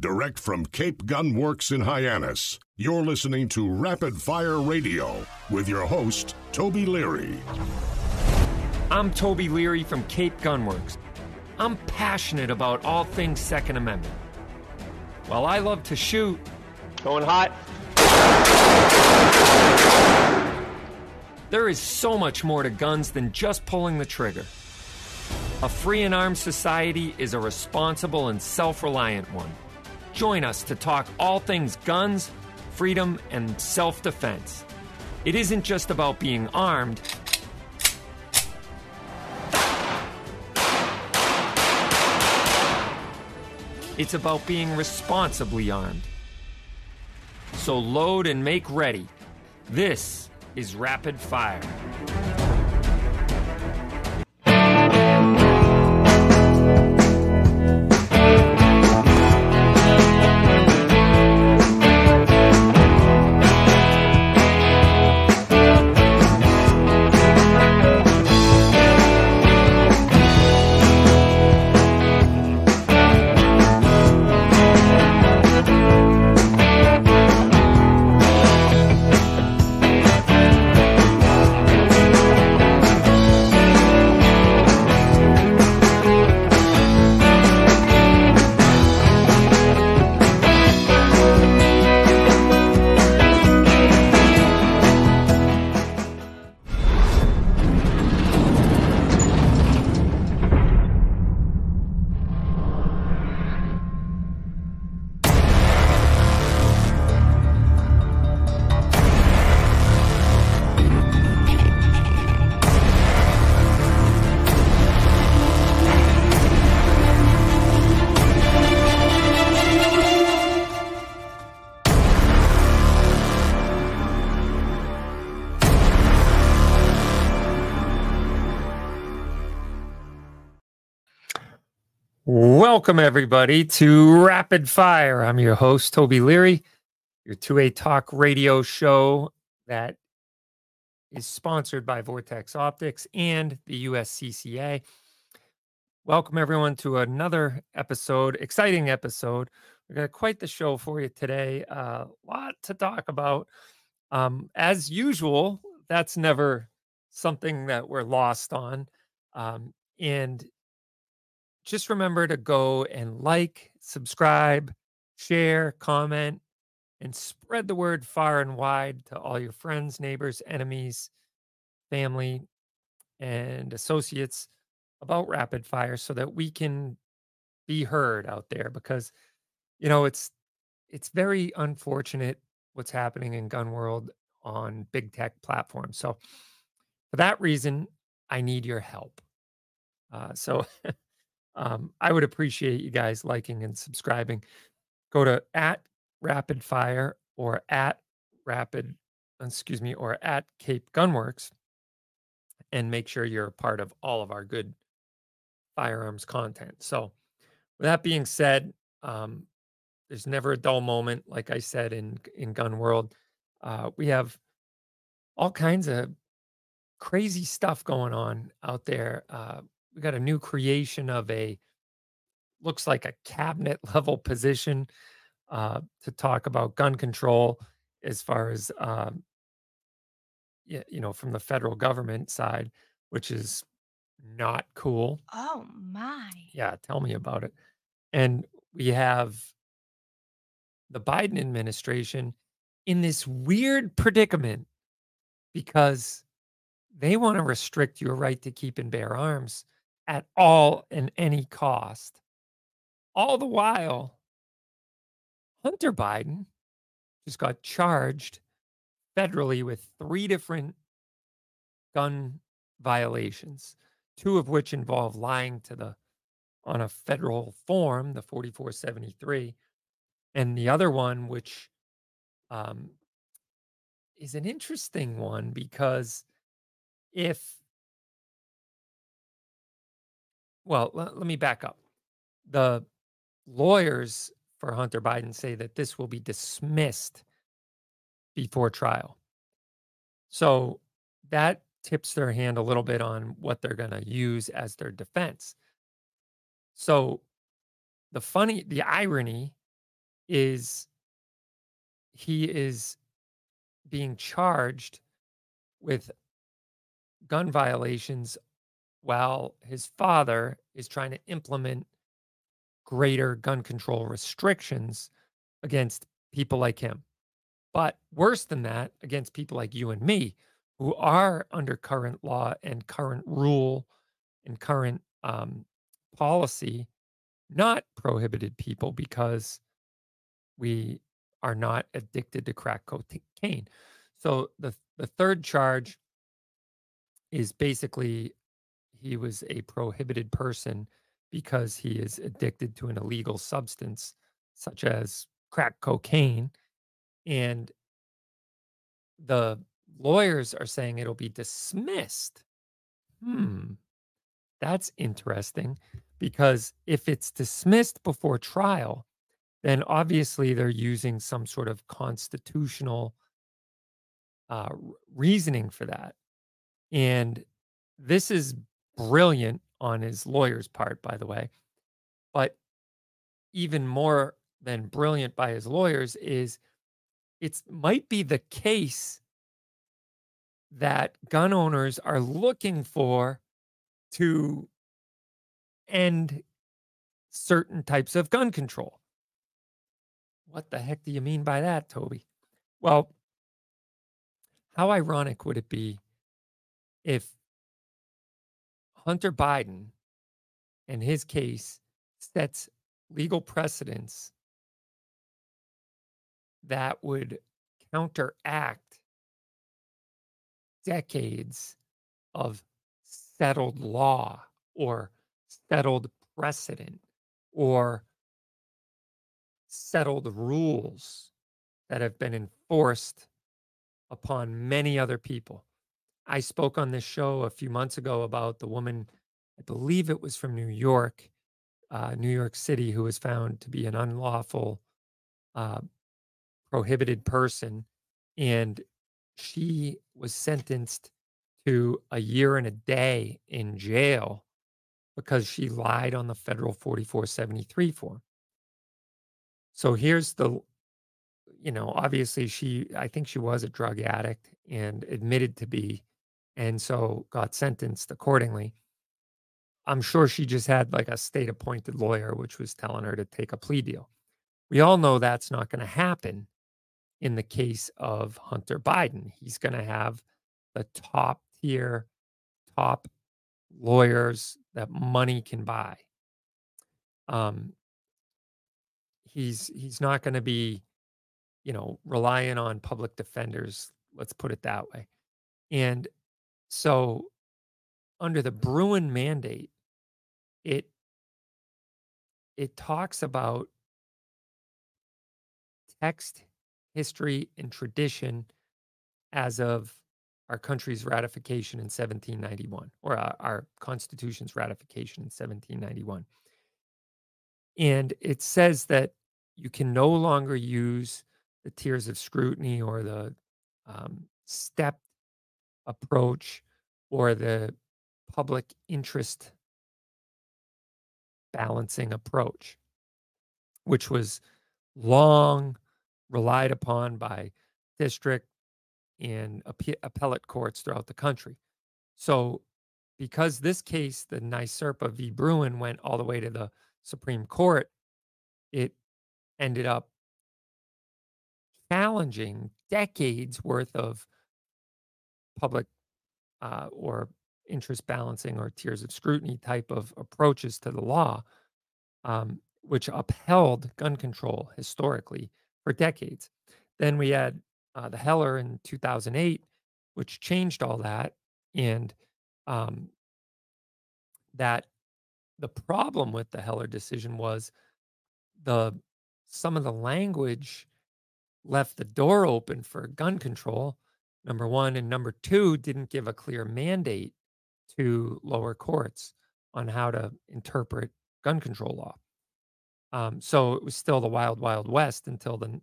Direct from Cape Gun Works in Hyannis, you're listening to Rapid Fire Radio with your host, Toby Leary. I'm Toby Leary from Cape Gunworks. I'm passionate about all things Second Amendment. While I love to shoot, Going hot. there is so much more to guns than just pulling the trigger. A free and armed society is a responsible and self reliant one. Join us to talk all things guns, freedom, and self defense. It isn't just about being armed, it's about being responsibly armed. So load and make ready. This is Rapid Fire. Welcome, everybody, to Rapid Fire. I'm your host, Toby Leary, your 2A Talk radio show that is sponsored by Vortex Optics and the USCCA. Welcome, everyone, to another episode, exciting episode. We've got quite the show for you today. A uh, lot to talk about. Um, as usual, that's never something that we're lost on. Um, and just remember to go and like, subscribe, share, comment, and spread the word far and wide to all your friends, neighbors, enemies, family, and associates about rapid fire so that we can be heard out there because you know it's it's very unfortunate what's happening in gun world on big tech platforms. So for that reason i need your help. Uh, so Um, I would appreciate you guys liking and subscribing. Go to at Rapid Fire or at Rapid, excuse me, or at Cape Gunworks and make sure you're a part of all of our good firearms content. So, with that being said, um, there's never a dull moment, like I said in in gun world. Uh, we have all kinds of crazy stuff going on out there. Uh, we got a new creation of a looks like a cabinet level position uh, to talk about gun control as far as yeah, you know from the federal government side, which is not cool. Oh my. Yeah, tell me about it. And we have the Biden administration in this weird predicament because they want to restrict your right to keep and bear arms at all and any cost. All the while, Hunter Biden just got charged federally with three different gun violations, two of which involve lying to the on a federal form, the 4473, and the other one, which um, is an interesting one because if well, let, let me back up. The lawyers for Hunter Biden say that this will be dismissed before trial. So that tips their hand a little bit on what they're going to use as their defense. So the funny, the irony is he is being charged with gun violations while his father is trying to implement greater gun control restrictions against people like him. But worse than that, against people like you and me, who are under current law and current rule and current um, policy, not prohibited people because we are not addicted to crack cocaine. So the the third charge is basically he was a prohibited person because he is addicted to an illegal substance such as crack cocaine and the lawyers are saying it'll be dismissed. Hmm. That's interesting because if it's dismissed before trial then obviously they're using some sort of constitutional uh, reasoning for that. And this is brilliant on his lawyer's part, by the way. But even more than brilliant by his lawyers is it might be the case that gun owners are looking for to end certain types of gun control. What the heck do you mean by that, Toby? Well, how ironic would it be if Hunter Biden and his case sets legal precedents that would counteract decades of settled law or settled precedent or settled rules that have been enforced upon many other people. I spoke on this show a few months ago about the woman, I believe it was from New York, uh, New York City, who was found to be an unlawful, uh, prohibited person. And she was sentenced to a year and a day in jail because she lied on the federal 4473 form. So here's the, you know, obviously she, I think she was a drug addict and admitted to be and so got sentenced accordingly. I'm sure she just had like a state appointed lawyer, which was telling her to take a plea deal. We all know that's not going to happen in the case of Hunter Biden. He's going to have the top tier, top lawyers that money can buy. Um, he's he's not going to be, you know, relying on public defenders. Let's put it that way. And so under the Bruen mandate, it it talks about text, history, and tradition as of our country's ratification in 1791, or our, our Constitution's ratification in 1791. And it says that you can no longer use the tiers of scrutiny or the um, step approach or the public interest balancing approach, which was long relied upon by district and appellate courts throughout the country. So, because this case, the NYSERPA v. Bruen, went all the way to the Supreme Court, it ended up challenging decades worth of public uh, or interest balancing or tiers of scrutiny type of approaches to the law, um, which upheld gun control historically for decades. Then we had uh, the Heller in 2008, which changed all that. And um, that the problem with the Heller decision was the some of the language left the door open for gun control number one. And number two, didn't give a clear mandate to lower courts on how to interpret gun control law. Um, so it was still the wild, wild west until the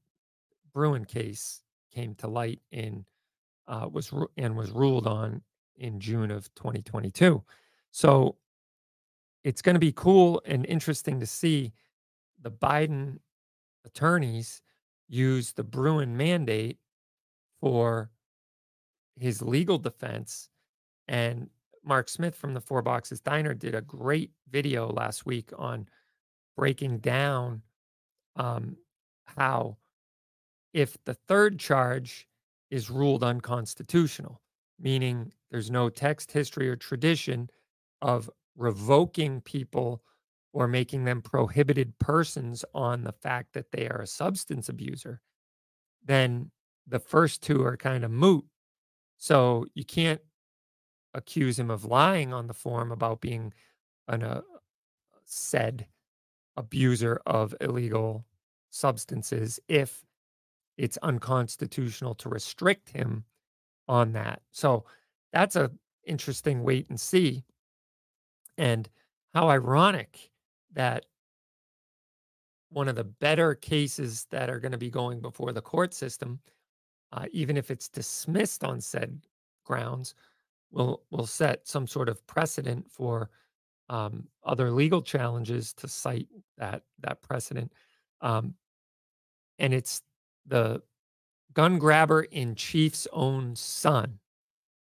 Bruen case came to light in uh, was and was ruled on in June of 2022. So it's going to be cool and interesting to see the Biden attorneys use the Bruen mandate for his legal defense. And Mark Smith from the Four Boxes Diner did a great video last week on breaking down um, how, if the third charge is ruled unconstitutional, meaning there's no text, history, or tradition of revoking people or making them prohibited persons on the fact that they are a substance abuser, then the first two are kind of moot. So you can't accuse him of lying on the form about being an uh, said abuser of illegal substances if it's unconstitutional to restrict him on that. So that's a interesting wait and see. And how ironic that one of the better cases that are going to be going before the court system, uh, even if it's dismissed on said grounds, will will set some sort of precedent for um, other legal challenges to cite that that precedent. Um, and it's the gun grabber in chief's own son.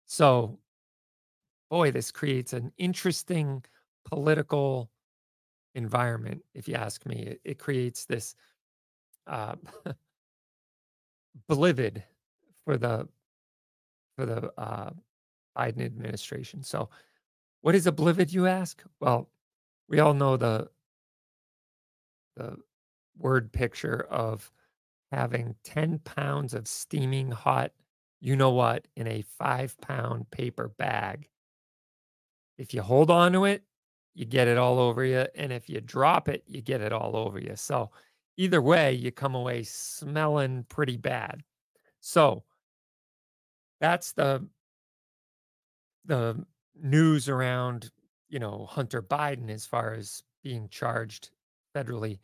So, boy, this creates an interesting political environment, if you ask me. It, it creates this uh, blivid for the for the uh, Biden administration. So, what is a blivid, you ask? Well, we all know the the word picture of having 10 pounds of steaming hot, you know what, in a five pound paper bag. If you hold on to it, you get it all over you. And if you drop it, you get it all over you. So either way, you come away smelling pretty bad. So that's the the news around, you know, Hunter Biden as far as being charged federally.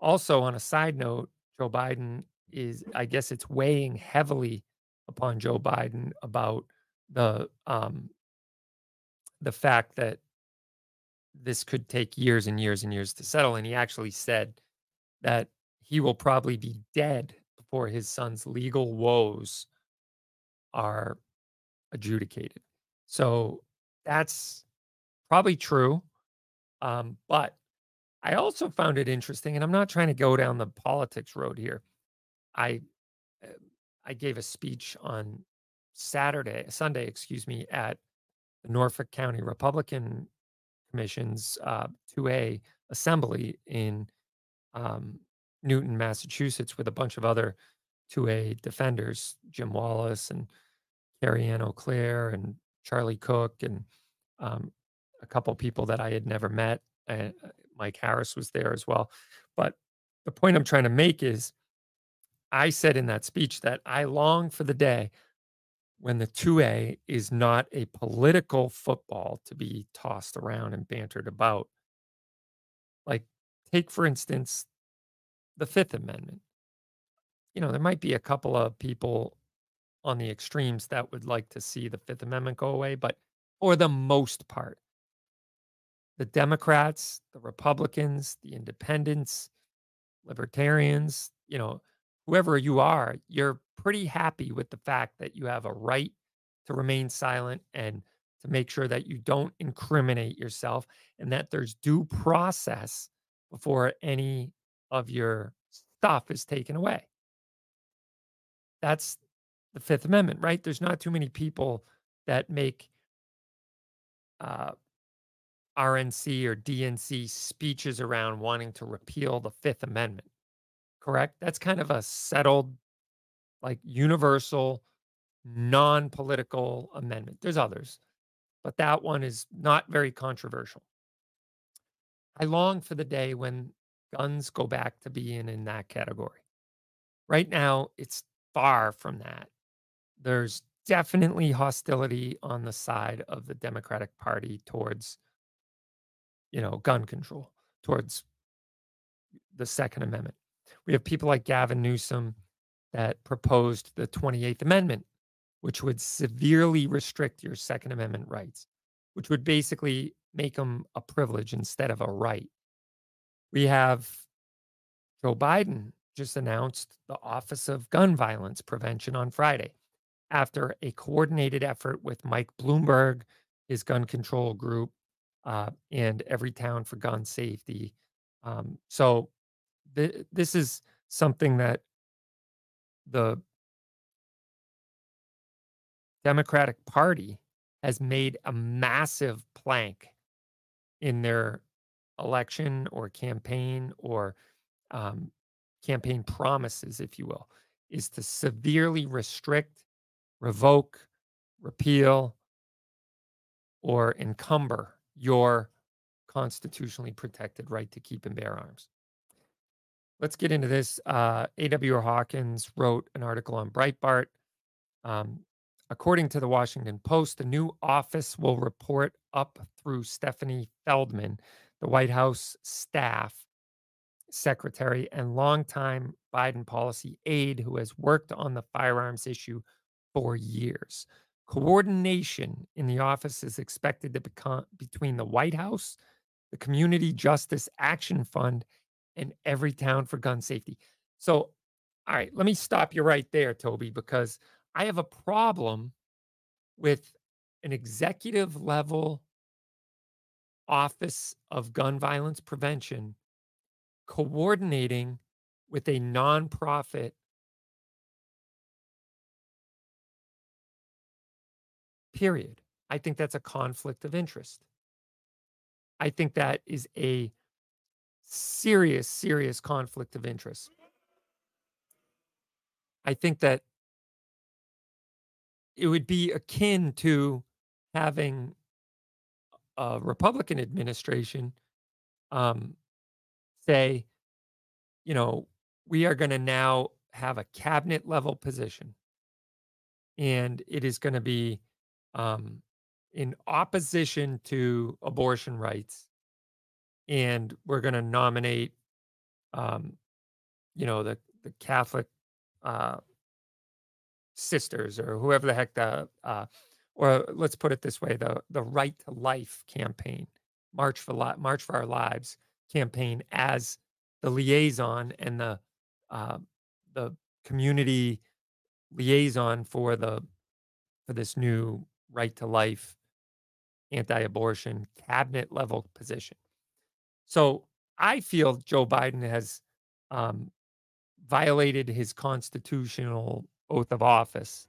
Also, on a side note, Joe Biden is, I guess it's weighing heavily upon Joe Biden about the um the fact that this could take years and years and years to settle. And he actually said that he will probably be dead before his son's legal woes are adjudicated. So that's probably true. Um, but I also found it interesting, and I'm not trying to go down the politics road here. I uh, I gave a speech on Saturday, Sunday, excuse me, at the Norfolk County Republican Commission's uh, 2A assembly in um, Newton, Massachusetts, with a bunch of other 2A defenders, Jim Wallace and Carrie Ann Eau and Charlie Cook, and um, a couple people that I had never met. And uh, Mike Harris was there as well. But the point I'm trying to make is I said in that speech that I long for the day when the 2A is not a political football to be tossed around and bantered about. Like, take for instance the Fifth Amendment. You know, there might be a couple of people on the extremes that would like to see the Fifth Amendment go away, but for the most part, the Democrats, the Republicans, the independents, libertarians, you know, whoever you are, you're pretty happy with the fact that you have a right to remain silent and to make sure that you don't incriminate yourself and that there's due process before any of your stuff is taken away. That's the Fifth Amendment, right? There's not too many people that make uh, RNC or DNC speeches around wanting to repeal the Fifth Amendment correct? That's kind of a settled, like universal, non political amendment. There's others, but that one is not very controversial. I long for the day when guns go back to being in that category. Right now, it's far from that. There's definitely hostility on the side of the Democratic Party towards, you know, gun control, towards the Second Amendment. We have people like Gavin Newsom that proposed the 28th Amendment, which would severely restrict your Second Amendment rights, which would basically make them a privilege instead of a right. We have Joe Biden just announced the Office of Gun Violence Prevention on Friday after a coordinated effort with Mike Bloomberg, his gun control group, uh, and Everytown for Gun Safety. Um, so th- this is something that the Democratic Party has made a massive plank in their election or campaign or um, campaign promises, if you will, is to severely restrict, revoke, repeal, or encumber your constitutionally protected right to keep and bear arms. Let's get into this. Uh, A.W. Hawkins wrote an article on Breitbart. Um, according to the Washington Post, the new office will report up through Stephanie Feldman, the White House staff secretary and longtime Biden policy aide who has worked on the firearms issue for years. Coordination in the office is expected to become between the White House, the Community Justice Action Fund, and Everytown for gun safety. So, all right, let me stop you right there, Toby, because I have a problem with an executive level office of gun violence prevention coordinating with a nonprofit period. I think that's a conflict of interest. I think that is a serious, serious conflict of interest. I think that it would be akin to having a Republican administration um, say, you know, we are going to now have a cabinet level position and it is going to be um, in opposition to abortion rights. And we're going to nominate, um, you know, the, the Catholic uh, sisters or whoever the heck the, uh, or let's put it this way, the, the Right to Life campaign, March for, Li- March for Our Lives campaign as the liaison and the uh, the community liaison for the for this new right to life anti-abortion cabinet level position. So I feel Joe Biden has um, violated his constitutional oath of office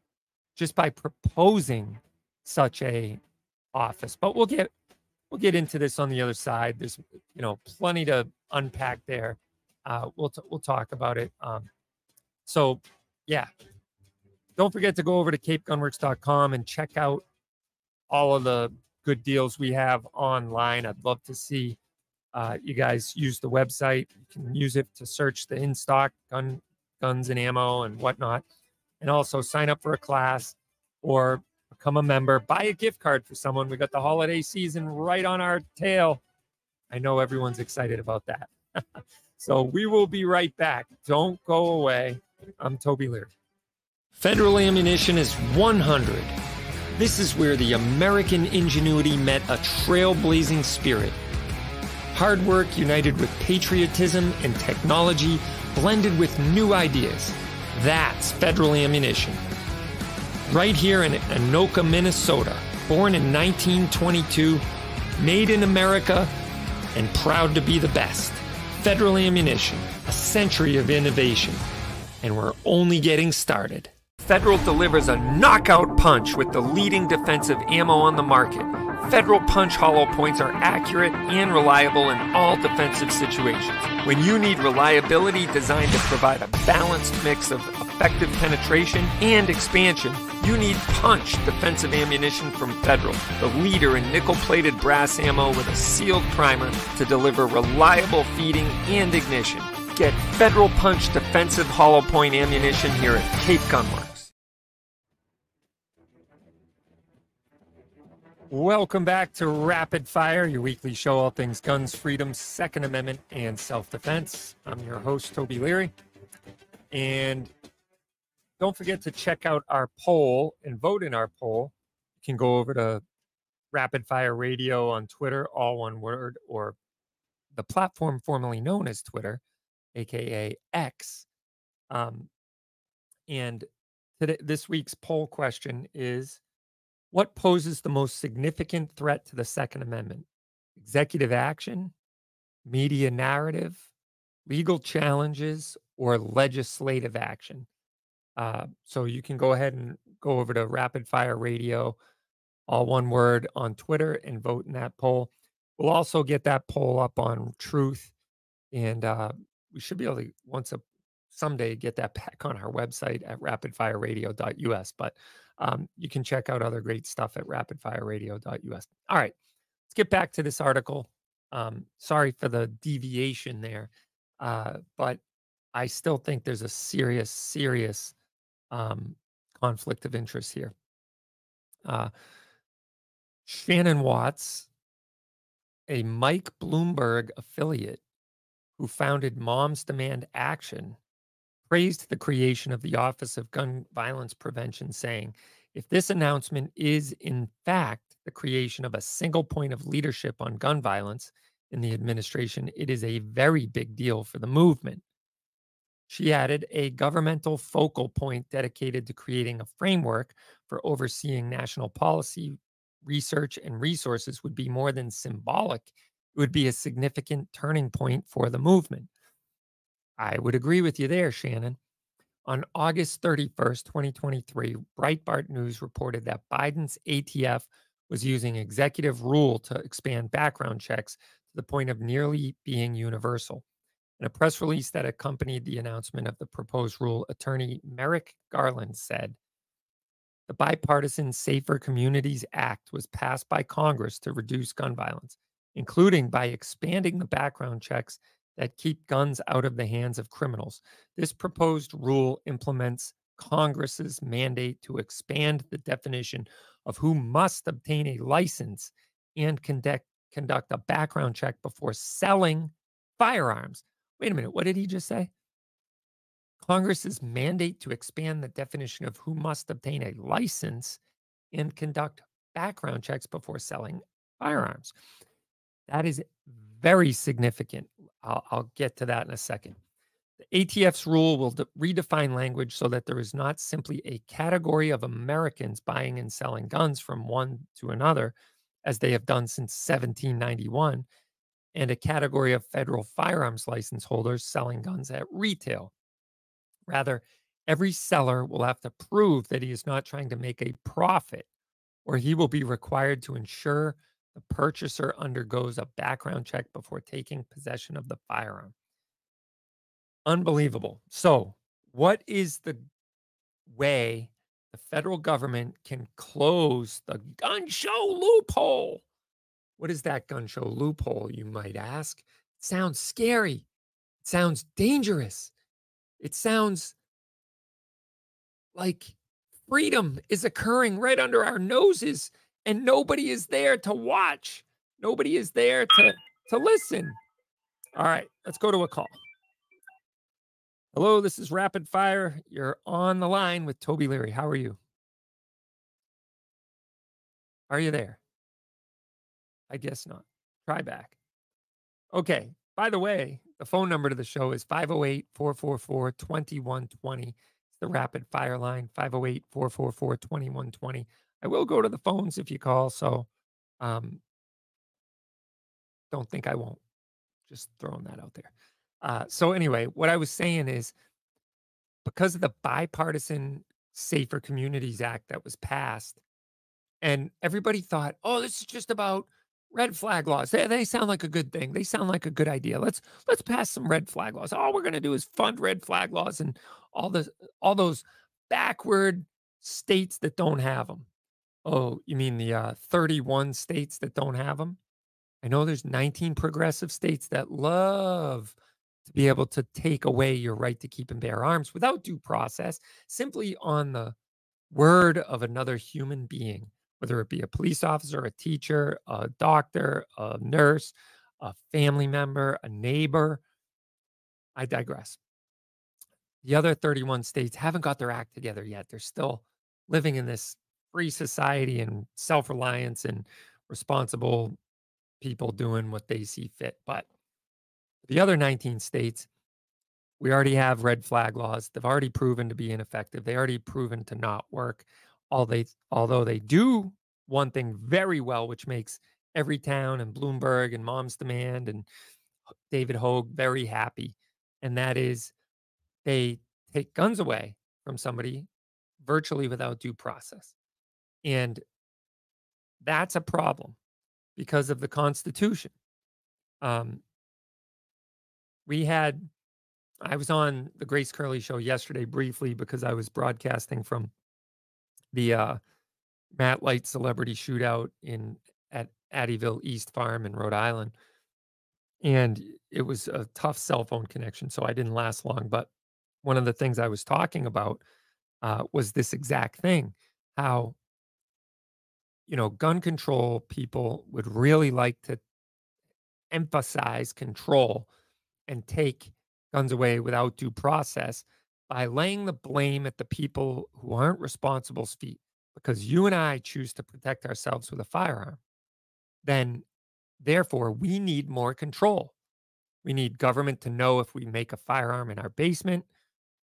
just by proposing such a office. But we'll get we'll get into this on the other side. There's you know plenty to unpack there. Uh, we'll t- we'll talk about it. Um, so yeah, don't forget to go over to CapeGunworks.com and check out all of the good deals we have online. I'd love to see uh, you guys use the website. You can use it to search the in stock gun guns and ammo and whatnot, and also sign up for a class or become a member, buy a gift card for someone. We got the holiday season right on our tail. I know everyone's excited about that. so we will be right back. Don't go away. I'm Toby Leary. Federal ammunition is 100. This is where the American ingenuity met a trailblazing spirit. Hard work united with patriotism and technology blended with new ideas. That's federal ammunition right here in Anoka, Minnesota. Born in 1922, made in America, and proud to be the best. Federal Ammunition, a century of innovation. And we're only getting started. Federal delivers a knockout punch with the leading defensive ammo on the market. Federal Punch hollow points are accurate and reliable in all defensive situations. When you need reliability designed to provide a balanced mix of effective penetration and expansion, you need Punch defensive ammunition from Federal, the leader in nickel plated brass ammo with a sealed primer to deliver reliable feeding and ignition. Get Federal Punch defensive hollow point ammunition here at Cape Gunworks. Welcome back to Rapid Fire, your weekly show all things guns, freedom, Second Amendment, and self defense. I'm your host, Toby Leary. And don't forget to check out our poll and vote in our poll. You can go over to Rapid Fire Radio on Twitter, all one word, or the platform formerly known as Twitter, aka X, Um, and today, this week's poll question is What poses the most significant threat to the Second Amendment? Executive action, media narrative, legal challenges, or legislative action? Uh, so you can go ahead and go over to Rapid Fire Radio, all one word on Twitter, and vote in that poll. We'll also get that poll up on Truth, and uh, we should be able to once a someday get that back on our website at rapidfireradio.us. But um, you can check out other great stuff at rapidfireradio.us. All right, let's get back to this article. Um, sorry for the deviation there, uh, but I still think there's a serious, serious um, conflict of interest here. Uh, Shannon Watts, a Mike Bloomberg affiliate who founded Moms Demand Action, praised the creation of the Office of Gun Violence Prevention, saying, if this announcement is in fact the creation of a single point of leadership on gun violence in the administration, it is a very big deal for the movement. She added a governmental focal point dedicated to creating a framework for overseeing national policy, research, and resources would be more than symbolic. It would be a significant turning point for the movement. I would agree with you there, Shannon. On August 31st, 2023, Breitbart News reported that Biden's ATF was using executive rule to expand background checks to the point of nearly being universal. In a press release that accompanied the announcement of the proposed rule, attorney Merrick Garland said the Bipartisan Safer Communities Act was passed by Congress to reduce gun violence, including by expanding the background checks that keep guns out of the hands of criminals. This proposed rule implements Congress's mandate to expand the definition of who must obtain a license and conduct, conduct a background check before selling firearms. Wait a minute, what did he just say? Congress's mandate to expand the definition of who must obtain a license and conduct background checks before selling firearms. That is very significant. I'll, I'll get to that in a second. The ATF's rule will de- redefine language so that there is not simply a category of Americans buying and selling guns from one to another, as they have done since 1791, and a category of federal firearms license holders selling guns at retail. Rather, every seller will have to prove that he is not trying to make a profit, or he will be required to ensure the purchaser undergoes a background check before taking possession of the firearm. Unbelievable. So, what is the way the federal government can close the gun show loophole? What is that gun show loophole, you might ask? It sounds scary. It sounds dangerous. It sounds like freedom is occurring right under our noses and nobody is there to watch. Nobody is there to to listen. All right, let's go to a call. Hello, this is Rapid Fire. You're on the line with Toby Leary. How are you? Are you there? I guess not. Try back. Okay. By the way, the phone number to the show is 508 444 2120. It's the rapid fire line 508 444 2120. I will go to the phones if you call. So um, don't think I won't. Just throwing that out there. Uh, so, anyway, what I was saying is because of the bipartisan Safer Communities Act that was passed, and everybody thought, oh, this is just about red flag laws. They, they sound like a good thing. They sound like a good idea. Let's let's pass some red flag laws. All we're gonna do is fund red flag laws and all the all those backward states that don't have them. Oh, you mean the uh, 31 states that don't have them? I know there's 19 progressive states that love to be able to take away your right to keep and bear arms without due process, simply on the word of another human being, whether it be a police officer, a teacher, a doctor, a nurse, a family member, a neighbor. I digress. The other 31 states haven't got their act together yet. They're still living in this free society and self reliance and responsible people doing what they see fit. But the other 19 states, We already have red flag laws. They've already proven to be ineffective. They already proven to not work. All they, although they do one thing very well, which makes Everytown and Bloomberg and Moms Demand and David Hogg very happy, and that is they take guns away from somebody virtually without due process. And that's a problem because of the Constitution. Um, we had, I was on the Grace Curley show yesterday briefly because I was broadcasting from the uh, Matt Light celebrity shootout in at Addieville East Farm in Rhode Island. And it was a tough cell phone connection, so I didn't last long. But one of the things I was talking about uh, was this exact thing how, you know, gun control people would really like to emphasize control and take guns away without due process by laying the blame at the people who aren't responsible's feet because you and I choose to protect ourselves with a firearm, then therefore we need more control. We need government to know if we make a firearm in our basement.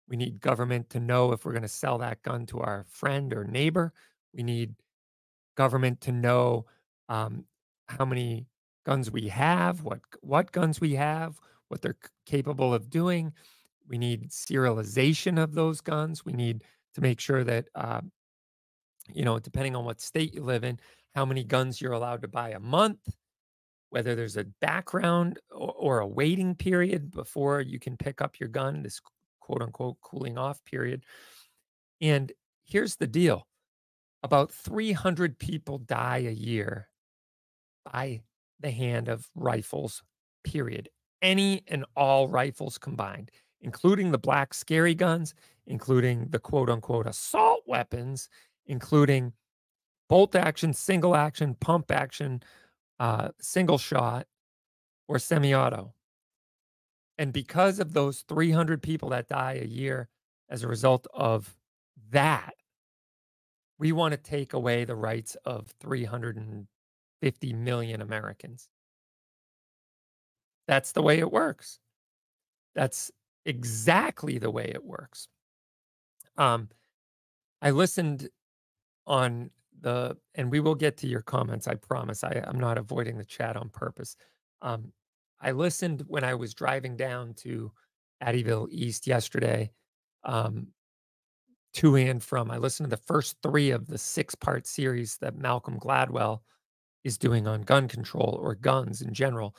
We need government to know if we're going to sell that gun to our friend or neighbor. We need government to know um, how many guns we have, what what guns we have, what they're capable of doing. We need serialization of those guns. We need to make sure that uh, you know, depending on what state you live in, how many guns you're allowed to buy a month, whether there's a background or, or a waiting period before you can pick up your gun, this quote unquote cooling off period. And here's the deal about 300 people die a year by the hand of rifles, period. Any and all rifles combined, including the black scary guns, including the quote unquote assault weapons, including bolt action, single action, pump action, uh, single shot, or semi auto. And because of those 300 people that die a year as a result of that, we want to take away the rights of 350 million Americans. That's the way it works. That's exactly the way it works. Um, I listened on the, and we will get to your comments. I promise. I, I'm not avoiding the chat on purpose. Um, I listened when I was driving down to Addieville East yesterday, um, to and from. I listened to the first three of the six part series that Malcolm Gladwell is doing on gun control or guns in general.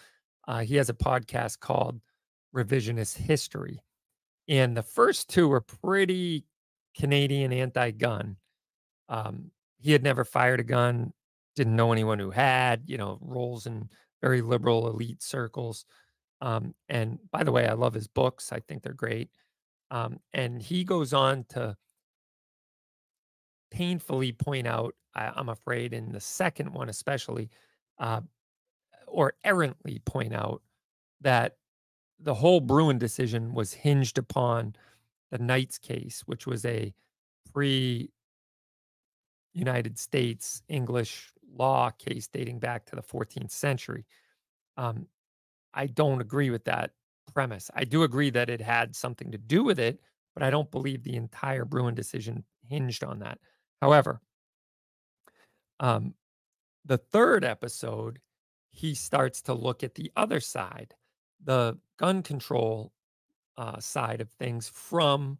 Uh, he has a podcast called Revisionist History. And the first two were pretty Canadian anti gun. Um, he had never fired a gun, didn't know anyone who had, you know, rolls in very liberal elite circles. Um, and by the way, I love his books. I think they're great. Um, and he goes on to painfully point out, I, am afraid, in the second one especially, uh, or errantly point out that the whole Bruen decision was hinged upon the Knights case, which was a pre United States English law case dating back to the 14th century. Um, I don't agree with that premise. I do agree that it had something to do with it, but I don't believe the entire Bruen decision hinged on that. However, um, the third episode, he starts to look at the other side, the gun control uh, side of things from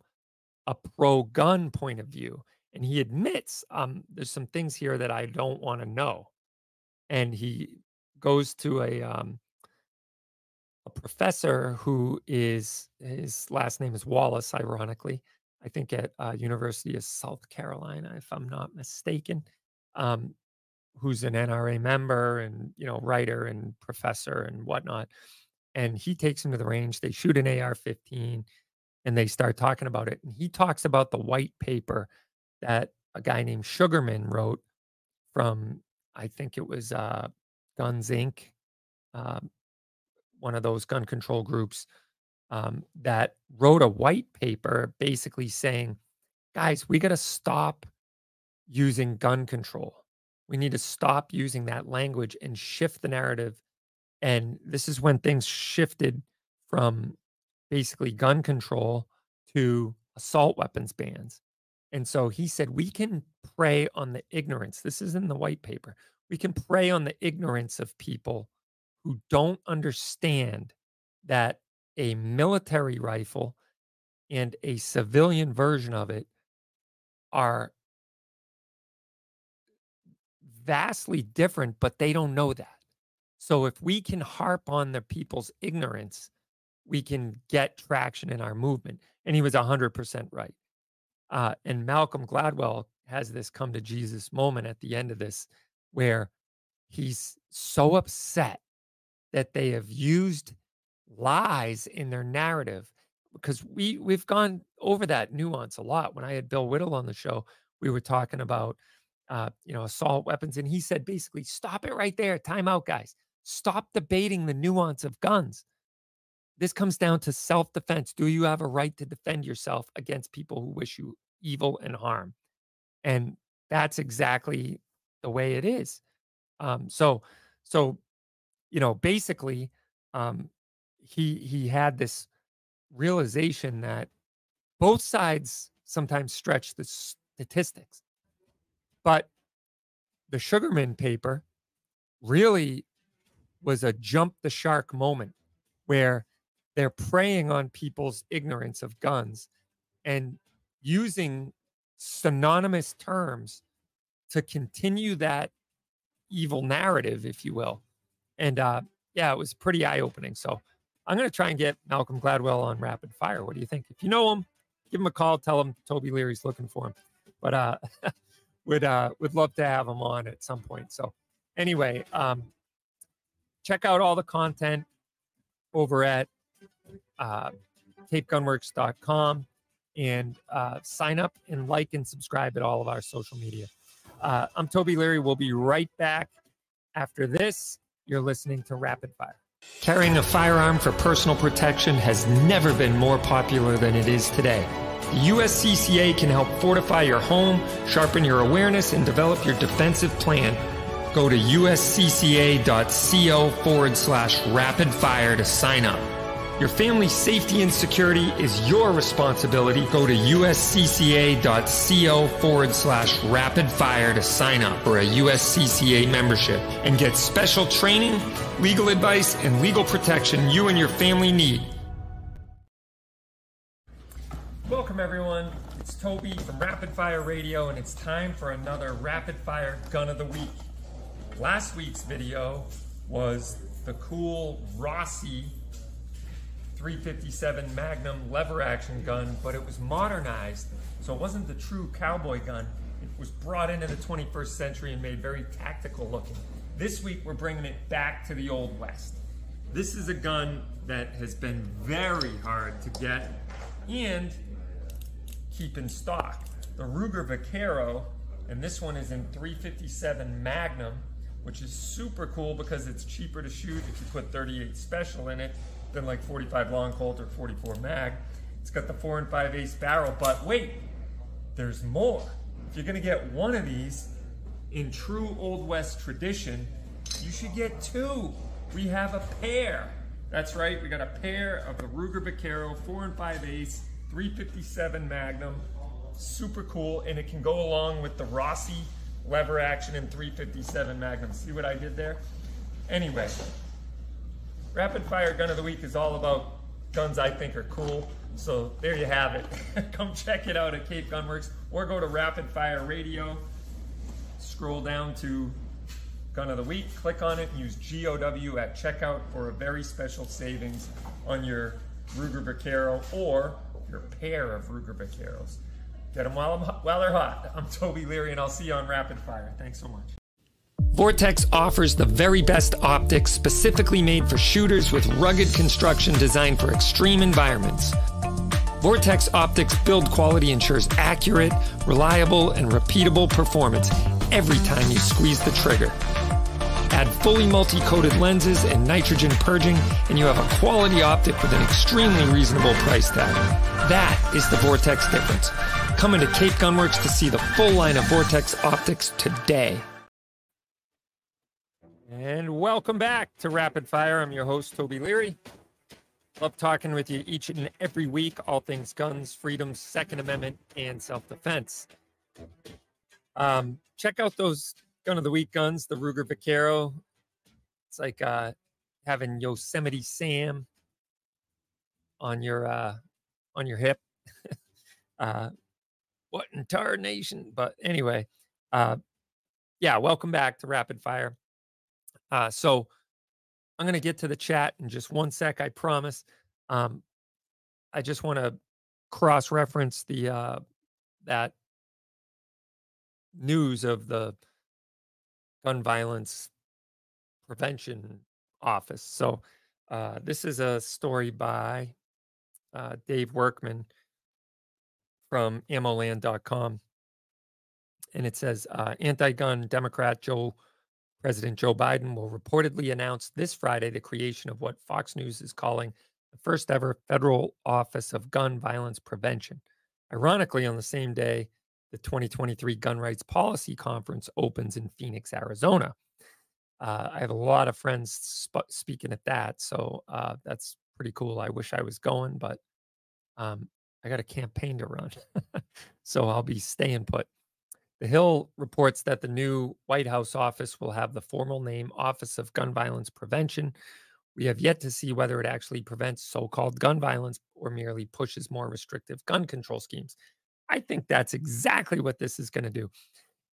a pro gun point of view. And he admits um, there's some things here that I don't want to know. And he goes to a um, a professor who is his last name is Wallace, ironically. I think at uh, University of South Carolina, if I'm not mistaken, um, who's an NRA member and you know writer and professor and whatnot. And he takes him to the range. They shoot an AR-15, and they start talking about it. And he talks about the white paper that a guy named Sugarmann wrote from I think it was uh, Guns Inc. Uh, one of those gun control groups um, that wrote a white paper basically saying, guys, we got to stop using gun control. We need to stop using that language and shift the narrative. And this is when things shifted from basically gun control to assault weapons bans. And so he said, we can prey on the ignorance. This is in the white paper. We can prey on the ignorance of people who don't understand that a military rifle and a civilian version of it are vastly different, but they don't know that. So if we can harp on the people's ignorance, we can get traction in our movement. And he was 100% right. Uh, and Malcolm Gladwell has this come to Jesus moment at the end of this, where he's so upset that they have used lies in their narrative because we we've gone over that nuance a lot. When I had Bill Whittle on the show, we were talking about uh, you know assault weapons, and he said basically, stop it right there, time out, guys. Stop debating the nuance of guns. This comes down to self defense. Do you have a right to defend yourself against people who wish you evil and harm? And that's exactly the way it is. Um, so, so, you know, basically, um, he he had this realization that both sides sometimes stretch the statistics, but the Sugarmann paper really was a jump the shark moment where they're preying on people's ignorance of guns and using synonymous terms to continue that evil narrative, if you will. And uh, yeah, it was pretty eye opening. So I'm going to try and get Malcolm Gladwell on rapid fire. What do you think? If you know him, give him a call. Tell him Toby Leary's looking for him. But uh, would uh, would love to have him on at some point. So anyway, um, check out all the content over at uh, CapeGunworks.com and uh, sign up and like and subscribe at all of our social media. Uh, I'm Toby Leary. We'll be right back after this. You're listening to Rapid Fire. Carrying a firearm for personal protection has never been more popular than it is today. The USCCA can help fortify your home, sharpen your awareness, and develop your defensive plan. Go to uscca.co forward slash rapid fire to sign up. Your family's safety and security is your responsibility. Go to uscca.co forward slash rapid fire to sign up for a USCCA membership and get special training, legal advice, and legal protection you and your family need. Welcome, everyone. It's Toby from Rapid Fire Radio, and it's time for another Rapid Fire Gun of the Week. Last week's video was the cool Rossi 357 Magnum lever action gun, but it was modernized. So it wasn't the true cowboy gun. It was brought into the 21st century and made very tactical looking. This week, we're bringing it back to the Old West. This is a gun that has been very hard to get and keep in stock. The Ruger Vaquero, and this one is in 357 Magnum, which is super cool because it's cheaper to shoot if you put 38 Special in it than like 45 long Colt or 44 mag. It's got the four and five ace barrel, but wait, there's more. If you're gonna get one of these in true Old West tradition, you should get two. We have a pair. That's right, we got a pair of the Ruger Vaquero four and five ace 357 Magnum. Super cool, and it can go along with the Rossi lever action in 357 Magnum. See what I did there? Anyway, Rapid Fire Gun of the Week is all about guns I think are cool. So there you have it. Come check it out at Cape Gunworks or go to Rapid Fire Radio. Scroll down to Gun of the Week, click on it, and use GOW at checkout for a very special savings on your Ruger Vaquero or your pair of Ruger Vaqueros. Get them while, I'm, while they're hot. I'm Toby Leary, and I'll see you on Rapid Fire. Thanks so much. Vortex offers the very best optics specifically made for shooters with rugged construction designed for extreme environments. Vortex Optics build quality ensures accurate, reliable, and repeatable performance every time you squeeze the trigger. Add fully multi-coated lenses and nitrogen purging, and you have a quality optic with an extremely reasonable price tag. That is the Vortex difference. Come into Cape Gunworks to see the full line of Vortex optics today. And welcome back to Rapid Fire. I'm your host, Toby Leary. Love talking with you each and every week. All things guns, freedoms, Second Amendment, and self defense. Um, check out those gun of the week guns, the Ruger Vaquero. It's like uh, having Yosemite Sam on your uh, on your hip. uh, what in nation? But anyway, uh, yeah, welcome back to Rapid Fire. Uh, so I'm going to get to the chat in just one sec, I promise. Um, I just want to cross reference the uh, that news of the gun violence prevention office. So uh, this is a story by uh, Dave Workman from ammoland.com. And it says uh, anti gun Democrat Joe President Joe Biden will reportedly announce this Friday the creation of what Fox News is calling the first ever federal office of gun violence prevention. Ironically, on the same day, the 2023 Gun Rights Policy Conference opens in Phoenix, Arizona. Uh, I have a lot of friends sp- speaking at that, so uh, that's pretty cool. I wish I was going, but um, I got a campaign to run, so I'll be staying put. The Hill reports that the new White House office will have the formal name Office of Gun Violence Prevention. We have yet to see whether it actually prevents so called gun violence or merely pushes more restrictive gun control schemes. I think that's exactly what this is going to do.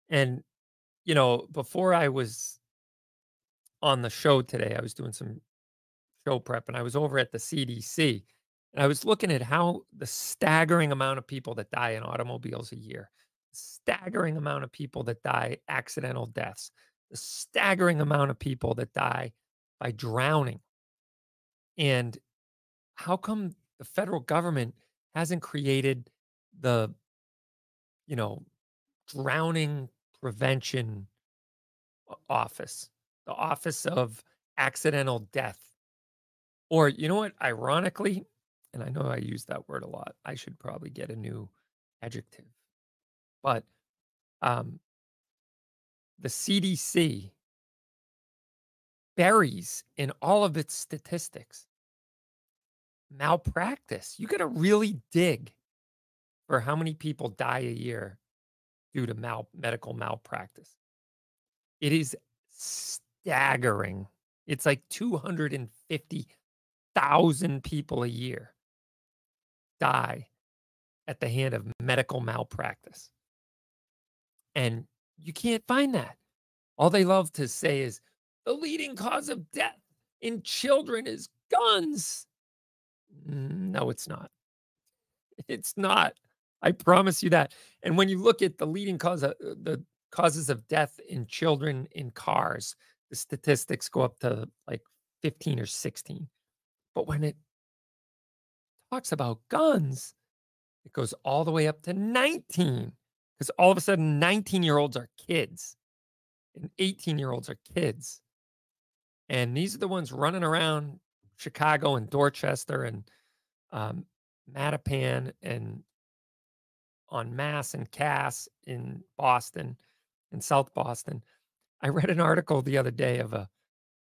And, you know, before I was on the show today, I was doing some show prep and I was over at the CDC and I was looking at how the staggering amount of people that die in automobiles a year staggering amount of people that die accidental deaths, the staggering amount of people that die by drowning. And how come the federal government hasn't created the, you know, drowning prevention office, the office of accidental death? Or, you know what, ironically, and I know I use that word a lot, I should probably get a new adjective but um, the CDC buries in all of its statistics malpractice. You got to really dig for how many people die a year due to mal- medical malpractice. It is staggering. It's like 250,000 people a year die at the hand of medical malpractice. And you can't find that. All they love to say is the leading cause of death in children is guns. No, it's not. It's not. I promise you that. And when you look at the leading cause of uh, the causes of death in children in cars, the statistics go up to like 15 or 16. But when it talks about guns, it goes all the way up to 19 because all of a sudden 19 year olds are kids and 18 year olds are kids. And these are the ones running around chicago and dorchester and um, mattapan and on mass and cass in boston in south boston. I read an article the other day of a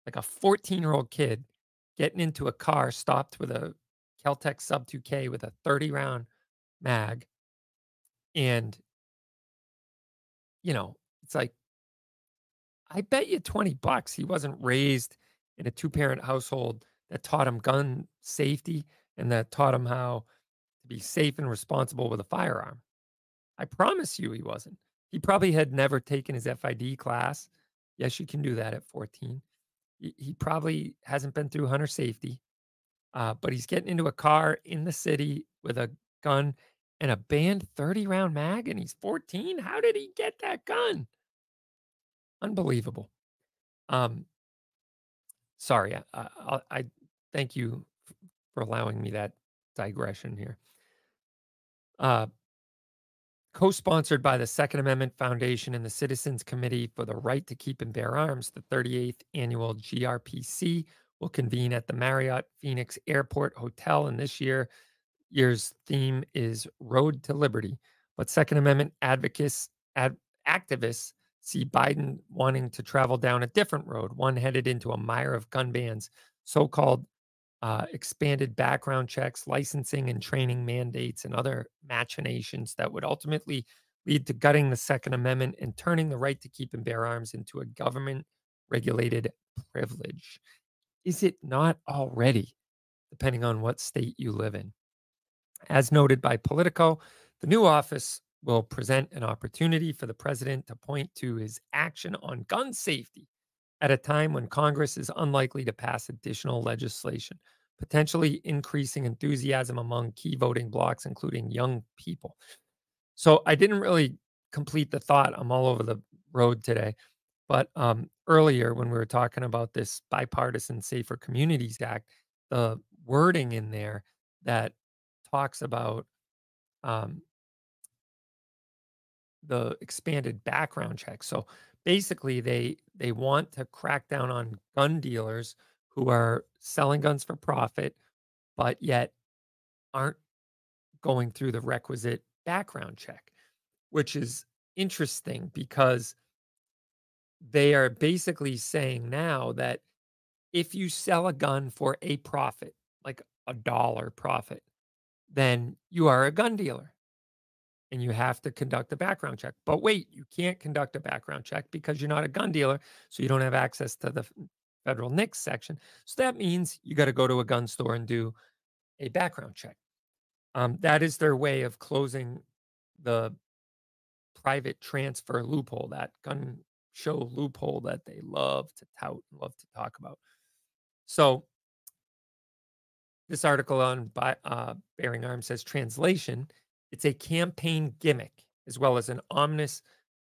like a 14 year old kid getting into a car stopped with a Kel-Tec sub 2k with a 30 round mag and you know, it's like, I bet you 20 bucks he wasn't raised in a two parent household that taught him gun safety and that taught him how to be safe and responsible with a firearm. I promise you he wasn't. He probably had never taken his FID class. Yes, you can do that at 14. He, he probably hasn't been through hunter safety, uh, but he's getting into a car in the city with a gun and a banned 30 round mag and he's 14 how did he get that gun? Unbelievable. Um sorry i i, I thank you for allowing me that digression here. Uh co-sponsored by the second amendment foundation and the citizens committee for the right to keep and bear arms the 38th annual grpc will convene at the marriott phoenix airport hotel and this year year's theme is Road to Liberty, but Second Amendment advocates, ad, activists see Biden wanting to travel down a different road, one headed into a mire of gun bans, so called uh, expanded background checks, licensing and training mandates, and other machinations that would ultimately lead to gutting the Second Amendment and turning the right to keep and bear arms into a government regulated privilege. Is it not already, depending on what state you live in? As noted by Politico, the new office will present an opportunity for the president to point to his action on gun safety at a time when Congress is unlikely to pass additional legislation, potentially increasing enthusiasm among key voting blocs, including young people. So I didn't really complete the thought. I'm all over the road today. But um, earlier, when we were talking about this bipartisan Safer Communities Act, the wording in there that talks about um, the expanded background check. So basically they they want to crack down on gun dealers who are selling guns for profit but yet aren't going through the requisite background check which is interesting because they are basically saying now that if you sell a gun for a profit like a dollar profit then you are a gun dealer and you have to conduct a background check. But wait, you can't conduct a background check because you're not a gun dealer, so you don't have access to the federal NICS section. So that means you got to go to a gun store and do a background check. Um, that is their way of closing the private transfer loophole, that gun show loophole that they love to tout, and love to talk about. So this article on uh, bearing arms says translation it's a campaign gimmick as well as an ominous,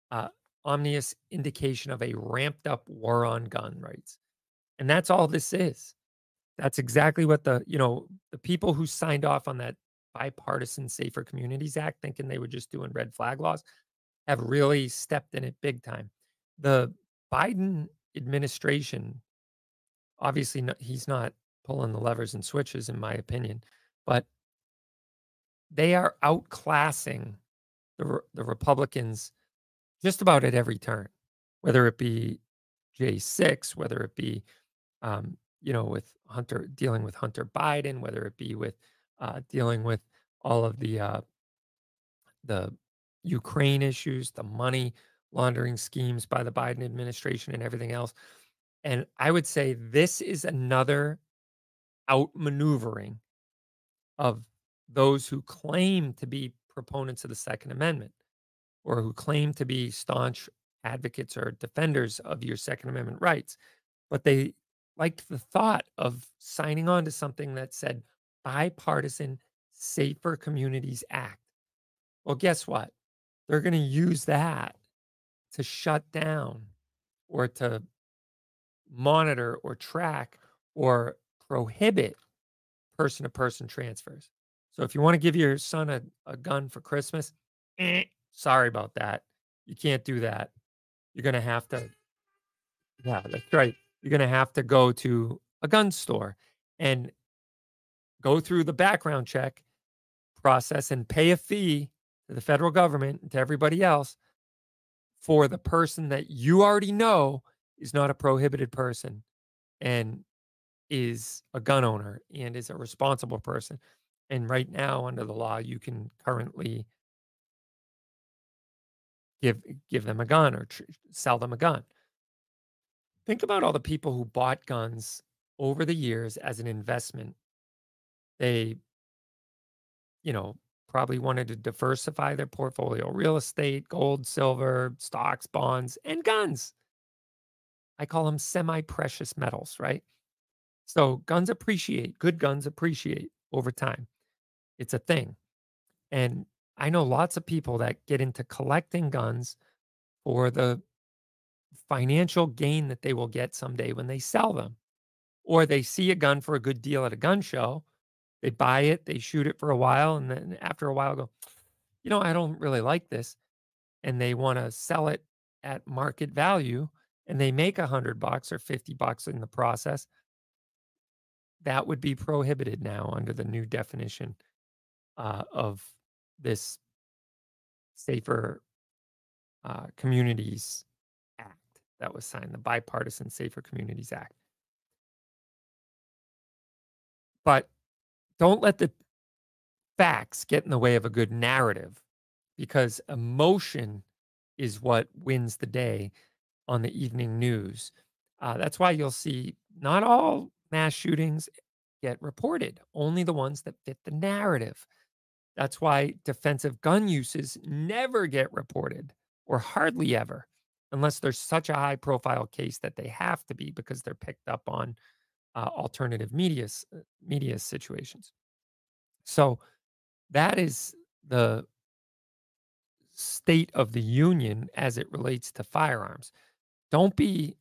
uh, ominous indication of a ramped up war on gun rights. And that's all this is. That's exactly what the, you know, the people who signed off on that bipartisan Safer Communities Act thinking they were just doing red flag laws have really stepped in it big time. The Biden administration, obviously, he's not pulling the levers and switches, in my opinion, but they are outclassing the the Republicans just about at every turn, whether it be J6, whether it be um, you know with Hunter dealing with Hunter Biden, whether it be with uh, dealing with all of the uh, the Ukraine issues, the money laundering schemes by the Biden administration, and everything else. And I would say this is another outmaneuvering of those who claim to be proponents of the Second Amendment or who claim to be staunch advocates or defenders of your Second Amendment rights, but they liked the thought of signing on to something that said bipartisan Safer Communities Act. Well, guess what? They're going to use that to shut down or to monitor or track or prohibit person to person transfers. So if you want to give your son a, a gun for Christmas, eh, sorry about that. You can't do that. You're going to have to, yeah, that's right. You're going to have to go to a gun store and go through the background check process and pay a fee to the federal government and to everybody else for the person that you already know is not a prohibited person and is a gun owner and is a responsible person. And right now, under the law, you can currently give give them a gun or tr- sell them a gun. Think about all the people who bought guns over the years as an investment. They, you know, probably wanted to diversify their portfolio real estate, gold, silver, stocks, bonds, and guns. I call them semi precious metals, right? So guns appreciate, good guns appreciate over time. It's a thing. And I know lots of people that get into collecting guns for the financial gain that they will get someday when they sell them. Or they see a gun for a good deal at a gun show, they buy it, they shoot it for a while, and then after a while go, you know, I don't really like this. And they want to sell it at market value and they make a hundred bucks or 50 bucks in the process. That would be prohibited now under the new definition uh, of this Safer uh, Communities Act that was signed, the Bipartisan Safer Communities Act. but don't let the facts get in the way of a good narrative because emotion is what wins the day on the evening news. Uh, that's why you'll see not all mass shootings get reported, only the ones that fit the narrative. That's why defensive gun uses never get reported or hardly ever, unless there's such a high profile case that they have to be because they're picked up on uh, alternative media, uh, media situations. So that is the state of the union as it relates to firearms. Don't be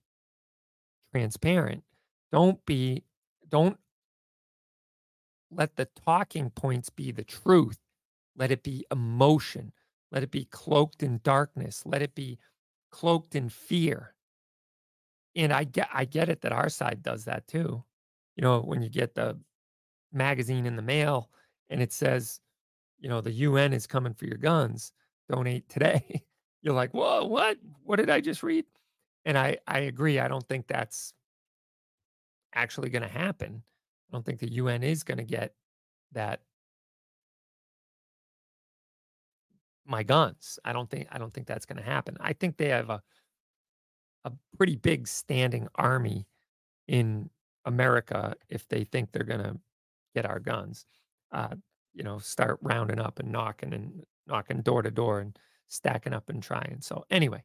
transparent. Don't be, don't let the talking points be the truth. Let it be emotion. Let it be cloaked in darkness. Let it be cloaked in fear. And I get I get it that our side does that too. You know, when you get the magazine in the mail and it says, you know, the UN is coming for your guns, donate today. You're like, whoa, what? What did I just read? And I I agree. I don't think that's actually going to happen. I don't think the UN is going to get that my guns. I don't think I don't think that's going to happen. I think they have a a pretty big standing army in America if they think they're going to get our guns. Uh, you know, start rounding up and knocking and knocking door to door and stacking up and trying. So anyway,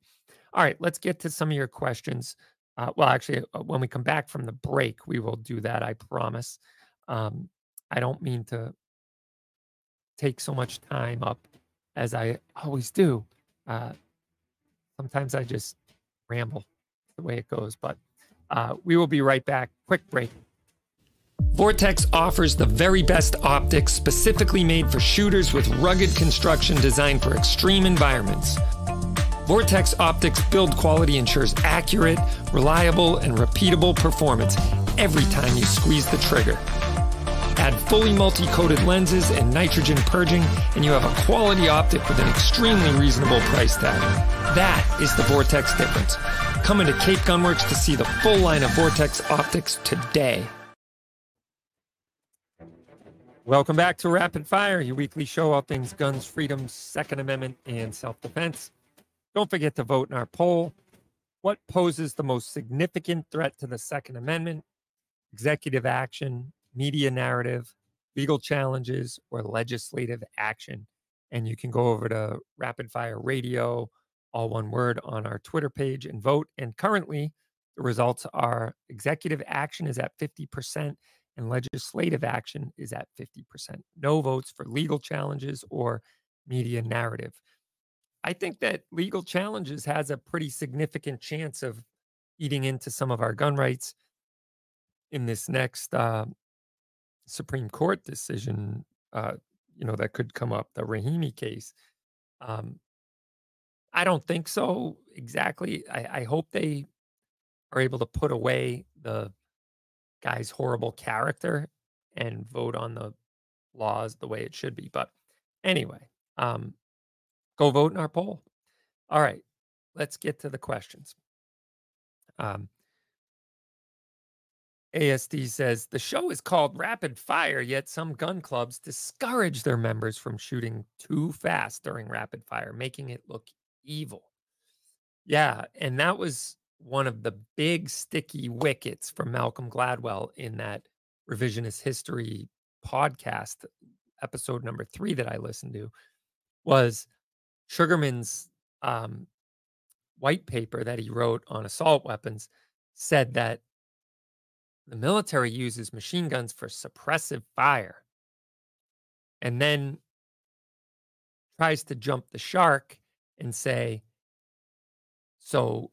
all right, let's get to some of your questions. Uh, well, actually, uh, when we come back from the break, we will do that. I promise. Um, I don't mean to take so much time up as I always do. Uh, sometimes I just ramble the way it goes, but uh, we will be right back. Quick break. Vortex offers the very best optics specifically made for shooters with rugged construction designed for extreme environments. Vortex Optics build quality ensures accurate, reliable, and repeatable performance every time you squeeze the trigger. Add fully multi-coated lenses and nitrogen purging, and you have a quality optic with an extremely reasonable price tag. That is the Vortex difference. Come into Cape Gunworks to see the full line of Vortex optics today. Welcome back to Rapid Fire, your weekly show all things guns, freedoms, Second Amendment, and self-defense. Don't forget to vote in our poll. What poses the most significant threat to the Second Amendment? Executive action, media narrative, legal challenges, or legislative action? And you can go over to Rapid Fire Radio, all one word, on our Twitter page and vote. And currently, the results are executive action is at 50% and legislative action is at 50%. No votes for legal challenges or media narrative. I think that legal challenges has a pretty significant chance of eating into some of our gun rights in this next uh, Supreme Court decision. Uh, you know that could come up, the Rahimi case. Um, I don't think so exactly. I, I hope they are able to put away the guy's horrible character and vote on the laws the way it should be. But anyway, um, Go vote in our poll. All right, let's get to the questions. Um, ASD says the show is called Rapid Fire, yet some gun clubs discourage their members from shooting too fast during rapid fire, making it look evil. Yeah, and that was one of the big sticky wickets from Malcolm Gladwell in that revisionist history podcast episode number 3 that I listened to was Sugarmann's um, white paper that he wrote on assault weapons said that the military uses machine guns for suppressive fire and then tries to jump the shark and say, so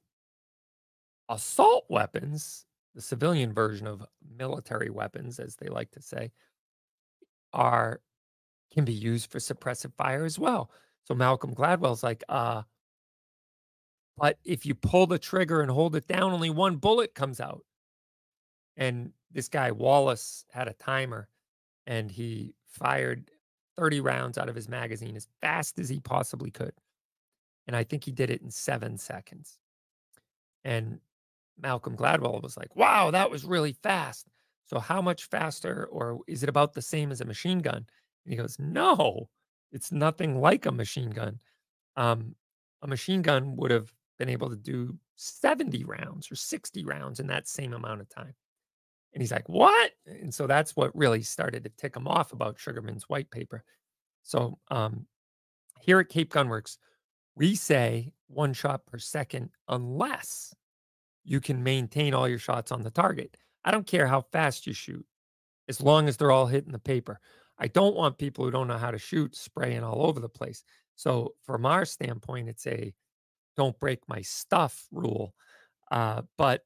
assault weapons, the civilian version of military weapons, as they like to say, are can be used for suppressive fire as well. So Malcolm Gladwell's like, uh, but if you pull the trigger and hold it down, only one bullet comes out. And this guy, Wallace, had a timer and he fired 30 rounds out of his magazine as fast as he possibly could. And I think he did it in seven seconds. And Malcolm Gladwell was like, wow, that was really fast. So, how much faster, or is it about the same as a machine gun? And he goes, No, it's nothing like a machine gun. Um, a machine gun would have been able to do 70 rounds or 60 rounds in that same amount of time. And he's like, What? And so that's what really started to tick him off about Sugarmann's white paper. So, um, here at Cape Gunworks, we say one shot per second unless you can maintain all your shots on the target. I don't care how fast you shoot, as long as they're all hitting the paper. I don't want people who don't know how to shoot spraying all over the place. So, from our standpoint, it's a don't break my stuff rule. Uh, but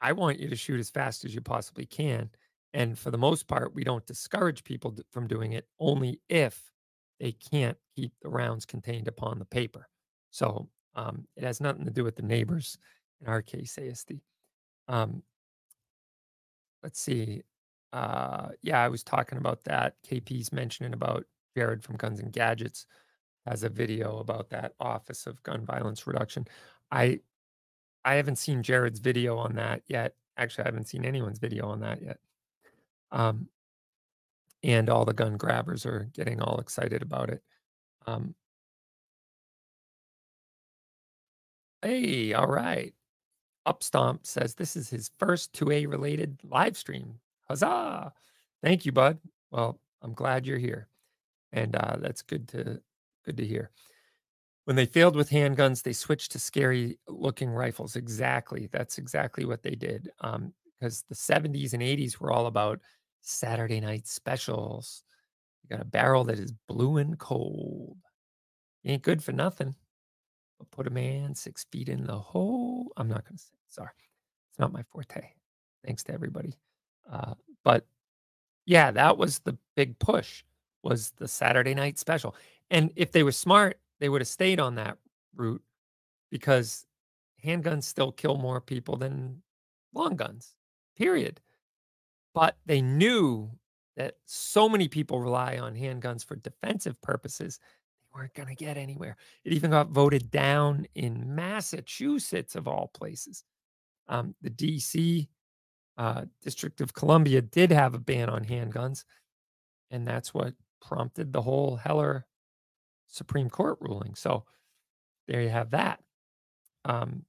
I want you to shoot as fast as you possibly can. And for the most part, we don't discourage people from doing it only if they can't keep the rounds contained upon the paper. So um, it has nothing to do with the neighbors, in our case, ASD. Um, let's see. Uh, yeah, I was talking about that. KP's mentioning about Jared from Guns and Gadgets has a video about that Office of Gun Violence Reduction. I I haven't seen Jared's video on that yet. Actually, I haven't seen anyone's video on that yet. Um, and all the gun grabbers are getting all excited about it. Um, hey, all right. Upstomp says this is his first 2A related live stream. Huzzah! Thank you, bud. Well, I'm glad you're here, and uh, that's good to good to hear. When they failed with handguns, they switched to scary looking rifles. Exactly, that's exactly what they did. Um, because the 70s and 80s were all about Saturday night specials. You got a barrel that is blue and cold. ain't good for nothing. But put a man six feet in the hole. I'm not going to say. Sorry, it's not my forte. Thanks to everybody. Uh, but yeah, that was the big push. Was the Saturday night special, and if they were smart, they would have stayed on that route because handguns still kill more people than long guns. Period. But they knew that so many people rely on handguns for defensive purposes, they weren't going to get anywhere. It even got voted down in Massachusetts, of all places. Um, the DC uh, District of Columbia did have a ban on handguns, and that's what prompted the whole Heller Supreme Court ruling. So there you have that. Um,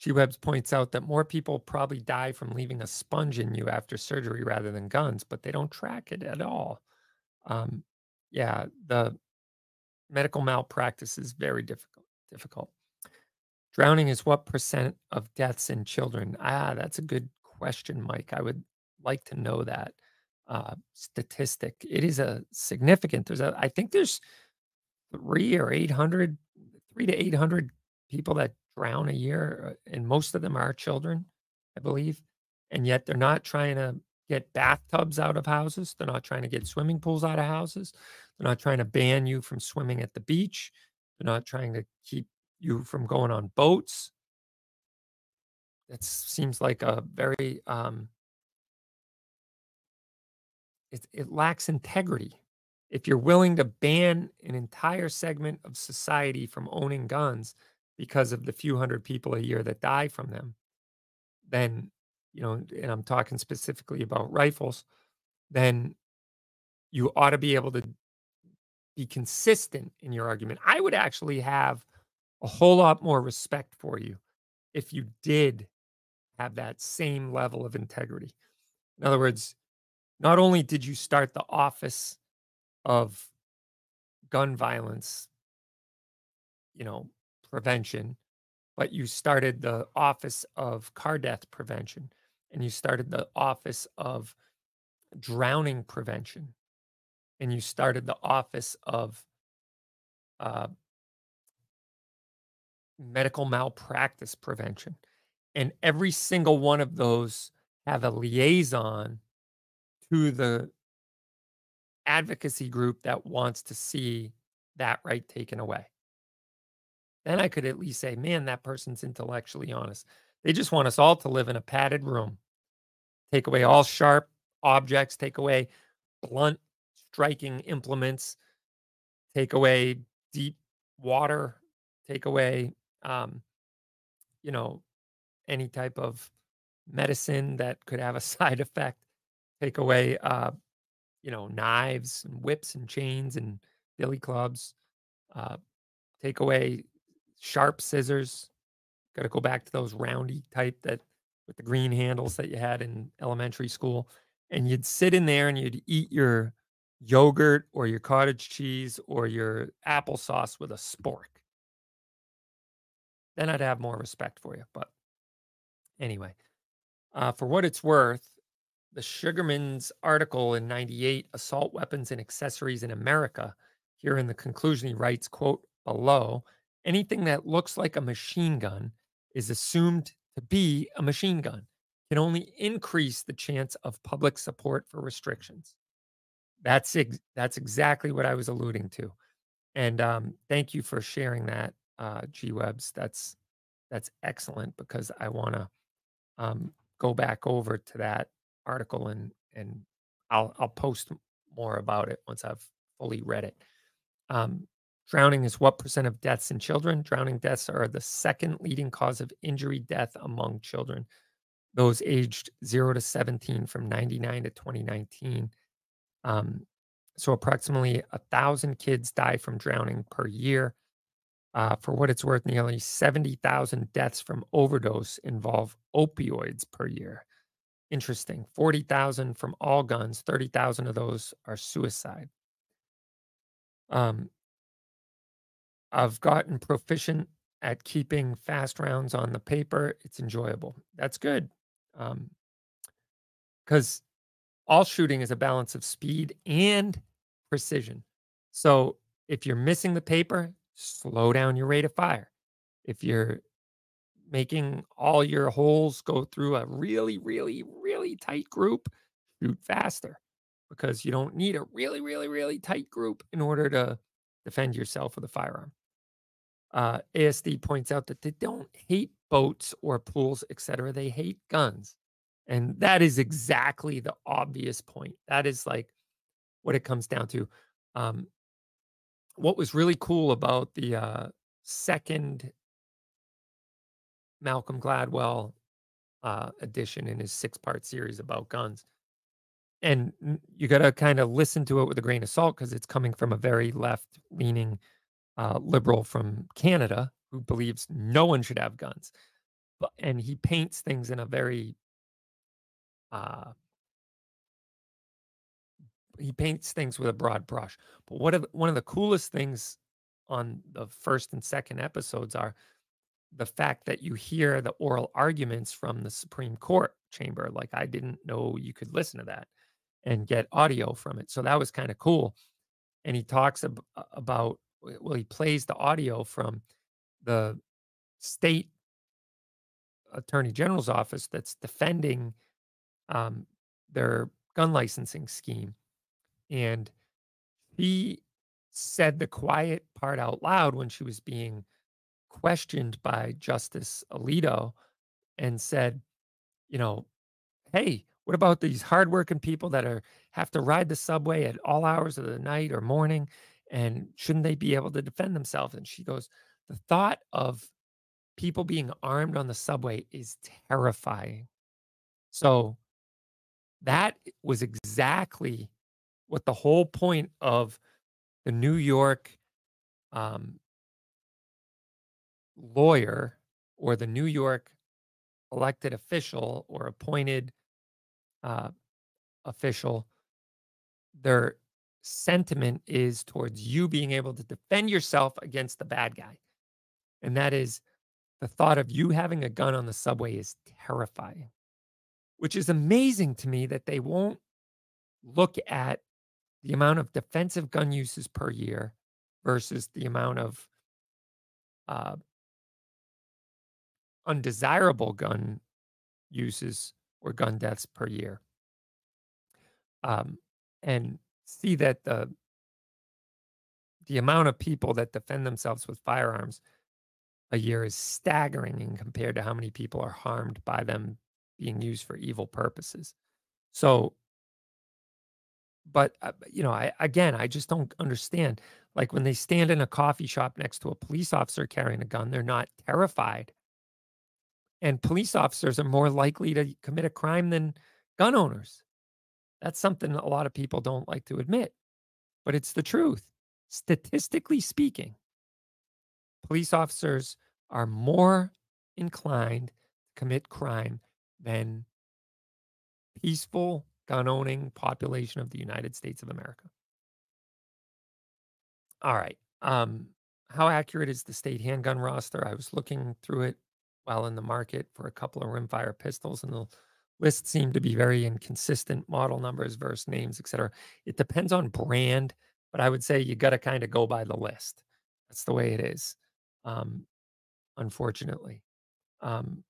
G Webs points out that more people probably die from leaving a sponge in you after surgery rather than guns, but they don't track it at all. Um, yeah, the medical malpractice is very difficult. Difficult. Drowning is what percent of deaths in children? Ah, that's a good question, Mike. I would like to know that uh, statistic. It is a significant. There's a. I think there's three or eight hundred, three to eight hundred people that drown a year, uh, and most of them are children, I believe. And yet they're not trying to get bathtubs out of houses. They're not trying to get swimming pools out of houses. They're not trying to ban you from swimming at the beach. They're not trying to keep you from going on boats. It seems like a very um, it, it lacks integrity. If you're willing to ban an entire segment of society from owning guns, because of the few hundred people a year that die from them, then, you know, and I'm talking specifically about rifles, then you ought to be able to be consistent in your argument. I would actually have a whole lot more respect for you if you did have that same level of integrity. In other words, not only did you start the office of gun violence, you know, prevention, but you started the office of car death prevention and you started the office of drowning prevention and you started the office of uh, medical malpractice prevention. And every single one of those have a liaison to the advocacy group that wants to see that right taken away. Then I could at least say, man, that person's intellectually honest. They just want us all to live in a padded room. Take away all sharp objects, take away blunt striking implements, take away deep water, take away, um, you know, any type of medicine that could have a side effect, take away, uh, you know, knives and whips and chains and billy clubs, uh, take away sharp scissors. Got to go back to those roundy type that with the green handles that you had in elementary school. And you'd sit in there and you'd eat your yogurt or your cottage cheese or your applesauce with a spork. Then I'd have more respect for you. But anyway, uh, for what it's worth, the Sugarmann's article in 98, Assault Weapons and Accessories in America, here in the conclusion, he writes, quote, below, anything that looks like a machine gun is assumed to be a machine gun can only increase the chance of public support for restrictions. That's ex- that's exactly what I was alluding to, and um, thank you for sharing that, uh, G Webs. That's that's excellent because I want to um, go back over to that article and and I'll I'll post more about it once I've fully read it. Um, drowning is what percent of deaths in children? Drowning deaths are the second leading cause of injury death among children. Those aged 0 to 17 from 99 to 2019. Um, so approximately a thousand kids die from drowning per year. Uh, for what it's worth, nearly 70,000 deaths from overdose involve opioids per year. Interesting. 40,000 from all guns, 30,000 of those are suicide. Um, I've gotten proficient at keeping fast rounds on the paper. It's enjoyable. That's good. Because um, all shooting is a balance of speed and precision. So if you're missing the paper, slow down your rate of fire. If you're making all your holes go through a really, really, tight group, shoot faster because you don't need a really, really, really tight group in order to defend yourself with a firearm. Uh, ASD points out that they don't hate boats or pools, etc. They hate guns. And that is exactly the obvious point. That is like what it comes down to. Um, what was really cool about the uh, second Malcolm Gladwell uh, edition in his six part series about guns. And you got to kind of listen to it with a grain of salt because it's coming from a very left leaning uh, liberal from Canada who believes no one should have guns. But, and he paints things in a very uh, he paints things with a broad brush. But what of, one of the coolest things on the first and second episodes are the fact that you hear the oral arguments from the Supreme Court chamber. Like I didn't know you could listen to that and get audio from it. So that was kind of cool. And he talks ab- about well, he plays the audio from the state attorney general's office that's defending um, their gun licensing scheme. And he said the quiet part out loud when she was being questioned by Justice Alito and said, you know, hey, what about these hardworking people that are have to ride the subway at all hours of the night or morning? And shouldn't they be able to defend themselves? And she goes, the thought of people being armed on the subway is terrifying. So that was exactly what the whole point of the New York um, lawyer or the New York elected official or appointed uh, official, their sentiment is towards you being able to defend yourself against the bad guy. And that is the thought of you having a gun on the subway is terrifying which is amazing to me that they won't look at the amount of defensive gun uses per year versus the amount of uh, undesirable gun uses or gun deaths per year. Um, and see that the the amount of people that defend themselves with firearms a year is staggering in compared to how many people are harmed by them being used for evil purposes. So, but uh, you know, I again, I just don't understand. Like when they stand in a coffee shop next to a police officer carrying a gun, they're not terrified. And police officers are more likely to commit a crime than gun owners. That's something a lot of people don't like to admit, but it's the truth. Statistically speaking, police officers are more inclined to commit crime than peaceful gun owning population of the United States of America. All right. Um, how accurate is the state handgun roster? I was looking through it while in the market for a couple of rimfire pistols, and the list seemed to be very inconsistent model numbers versus names, etc. It depends on brand, but I would say you got to kind of go by the list. That's the way it is, um, unfortunately. Um,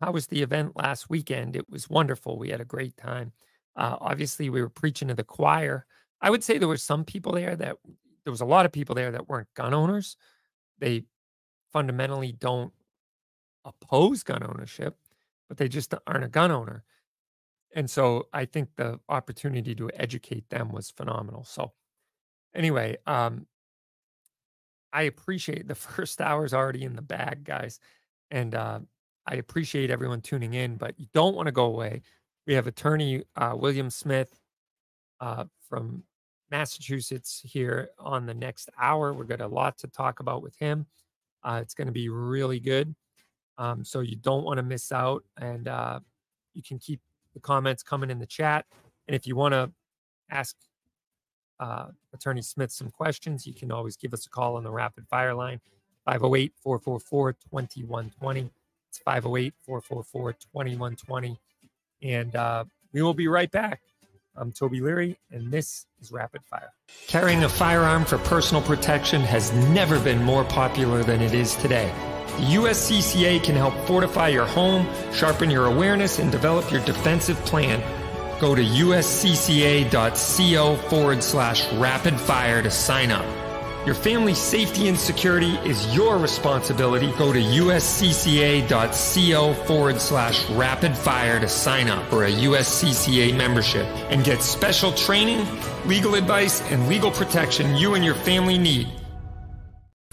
how was the event last weekend? It was wonderful. We had a great time. Uh, obviously, we were preaching to the choir. I would say there were some people there that there was a lot of people there that weren't gun owners. They fundamentally don't oppose gun ownership, but they just aren't a gun owner. And so I think the opportunity to educate them was phenomenal. So anyway, um, I appreciate the first hour's already in the bag, guys. And uh, I appreciate everyone tuning in, but you don't want to go away. We have attorney uh, William Smith uh, from Massachusetts here on the next hour. We've got a lot to talk about with him. Uh, it's going to be really good. Um, so you don't want to miss out. And uh, you can keep the comments coming in the chat. And if you want to ask uh, Attorney Smith some questions, you can always give us a call on the rapid fire line 508 444 2120. It's 508 444 2120. And uh, we will be right back. I'm Toby Leary, and this is Rapid Fire. Carrying a firearm for personal protection has never been more popular than it is today. USCCA can help fortify your home, sharpen your awareness, and develop your defensive plan. Go to uscca.co forward slash rapid fire to sign up. Your family's safety and security is your responsibility. Go to uscca.co forward slash rapid fire to sign up for a USCCA membership and get special training, legal advice, and legal protection you and your family need.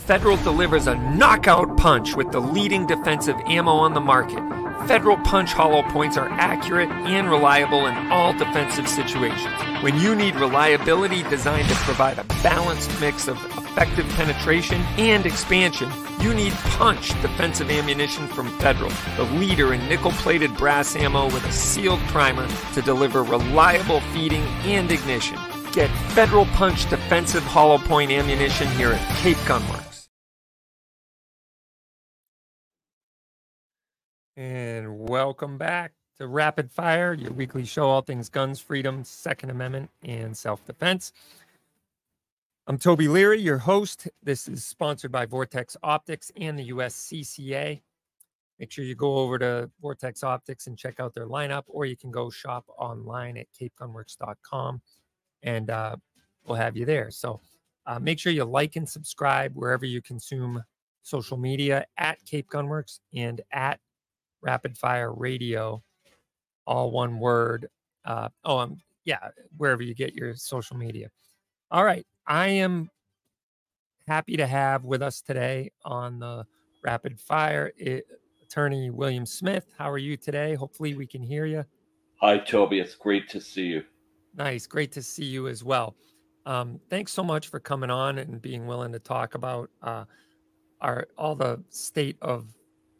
Federal delivers a knockout punch with the leading defensive ammo on the market. Federal Punch hollow points are accurate and reliable in all defensive situations. When you need reliability designed to provide a balanced mix of effective penetration and expansion, you need Punch defensive ammunition from Federal, the leader in nickel plated brass ammo with a sealed primer to deliver reliable feeding and ignition. Get Federal Punch defensive hollow point ammunition here at Cape Gunworks. And welcome back to Rapid Fire, your weekly show, all things guns, freedom, Second Amendment, and self defense. I'm Toby Leary, your host. This is sponsored by Vortex Optics and the USCCA. Make sure you go over to Vortex Optics and check out their lineup, or you can go shop online at capegunworks.com and uh, we'll have you there. So uh, make sure you like and subscribe wherever you consume social media at Cape Gunworks and at Rapid Fire Radio, all one word. Uh, oh, um, yeah, wherever you get your social media. All right. I am happy to have with us today on the rapid fire it, attorney William Smith. How are you today? Hopefully, we can hear you. Hi, Toby. It's great to see you. Nice. Great to see you as well. Um, thanks so much for coming on and being willing to talk about uh, our all the state of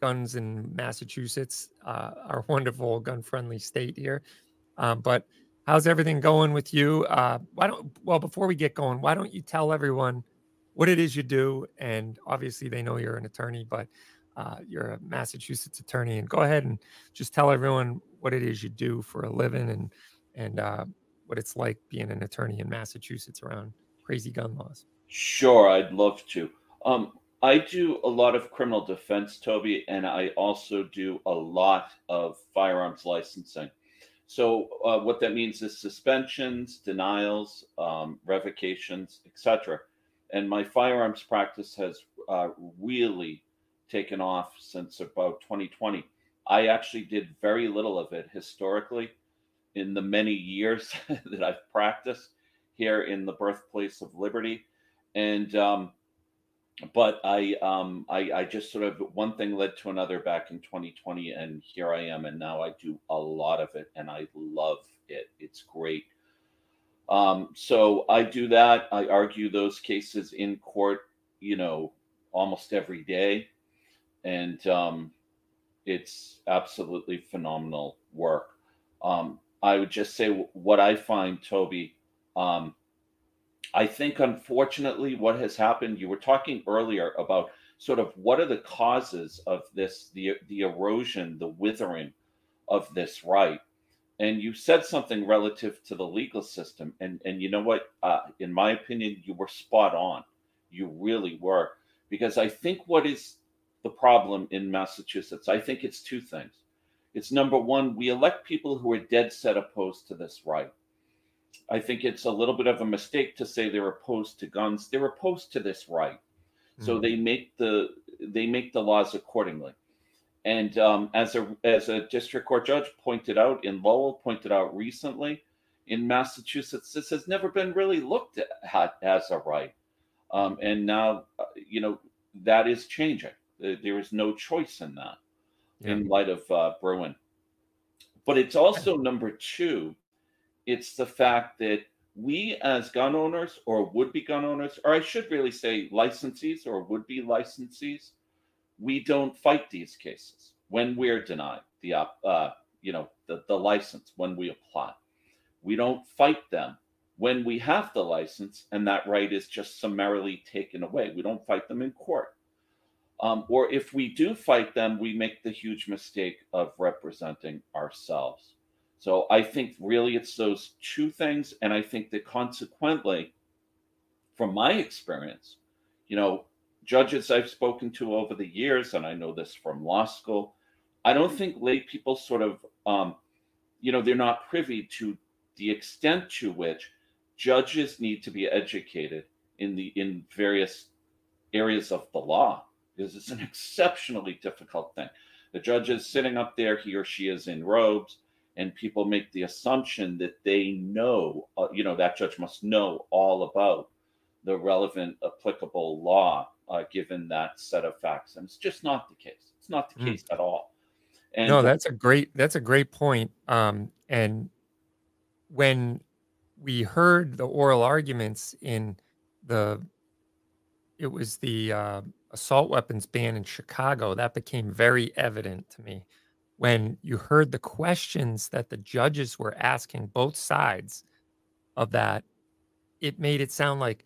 guns in Massachusetts, uh, our wonderful gun-friendly state here. Um, but How's everything going with you? Uh, why don't well before we get going, why don't you tell everyone what it is you do? And obviously, they know you're an attorney, but uh, you're a Massachusetts attorney, and go ahead and just tell everyone what it is you do for a living and and uh, what it's like being an attorney in Massachusetts around crazy gun laws. Sure, I'd love to. Um, I do a lot of criminal defense, Toby, and I also do a lot of firearms licensing. So uh, what that means is suspensions, denials, um, revocations, etc. And my firearms practice has uh, really taken off since about 2020. I actually did very little of it historically in the many years that I've practiced here in the birthplace of liberty. And um, but I, um, I, I just sort of one thing led to another back in 2020, and here I am, and now I do a lot of it, and I love it. It's great. Um, so I do that. I argue those cases in court, you know, almost every day, and um, it's absolutely phenomenal work. Um, I would just say what I find, Toby. Um, I think, unfortunately, what has happened, you were talking earlier about sort of what are the causes of this, the, the erosion, the withering of this right. And you said something relative to the legal system. And, and you know what? Uh, in my opinion, you were spot on. You really were. Because I think what is the problem in Massachusetts, I think it's two things. It's number one, we elect people who are dead set opposed to this right I think it's a little bit of a mistake to say they're opposed to guns. They're opposed to this right, mm-hmm. so they make the they make the laws accordingly. And um, as a as a district court judge pointed out in Lowell, pointed out recently, in Massachusetts, this has never been really looked at as a right. Um, and now, uh, you know, that is changing. There is no choice in that, yeah. in light of uh, Bruen. But it's also number two it's the fact that we as gun owners or would be gun owners, or I should really say licensees or would be licensees, we don't fight these cases when we're denied the uh, you know the, the license when we apply. We don't fight them when we have the license and that right is just summarily taken away. We don't fight them in court. Um, or if we do fight them, we make the huge mistake of representing ourselves. So I think really it's those two things. And I think that consequently, from my experience, you know, judges I've spoken to over the years, and I know this from law school, I don't think lay people sort of, um, you know, they're not privy to the extent to which judges need to be educated in the in various areas of the law because it's an exceptionally difficult thing. The judge is sitting up there, he or she is in robes and people make the assumption that they know, uh, you know, that judge must know all about the relevant applicable law uh, given that set of facts. And it's just not the case. It's not the mm. case at all. And no, that's a great that's a great point. Um, and when we heard the oral arguments in the it was the uh, assault weapons ban in Chicago that became very evident to me when you heard the questions that the judges were asking both sides of that, it made it sound like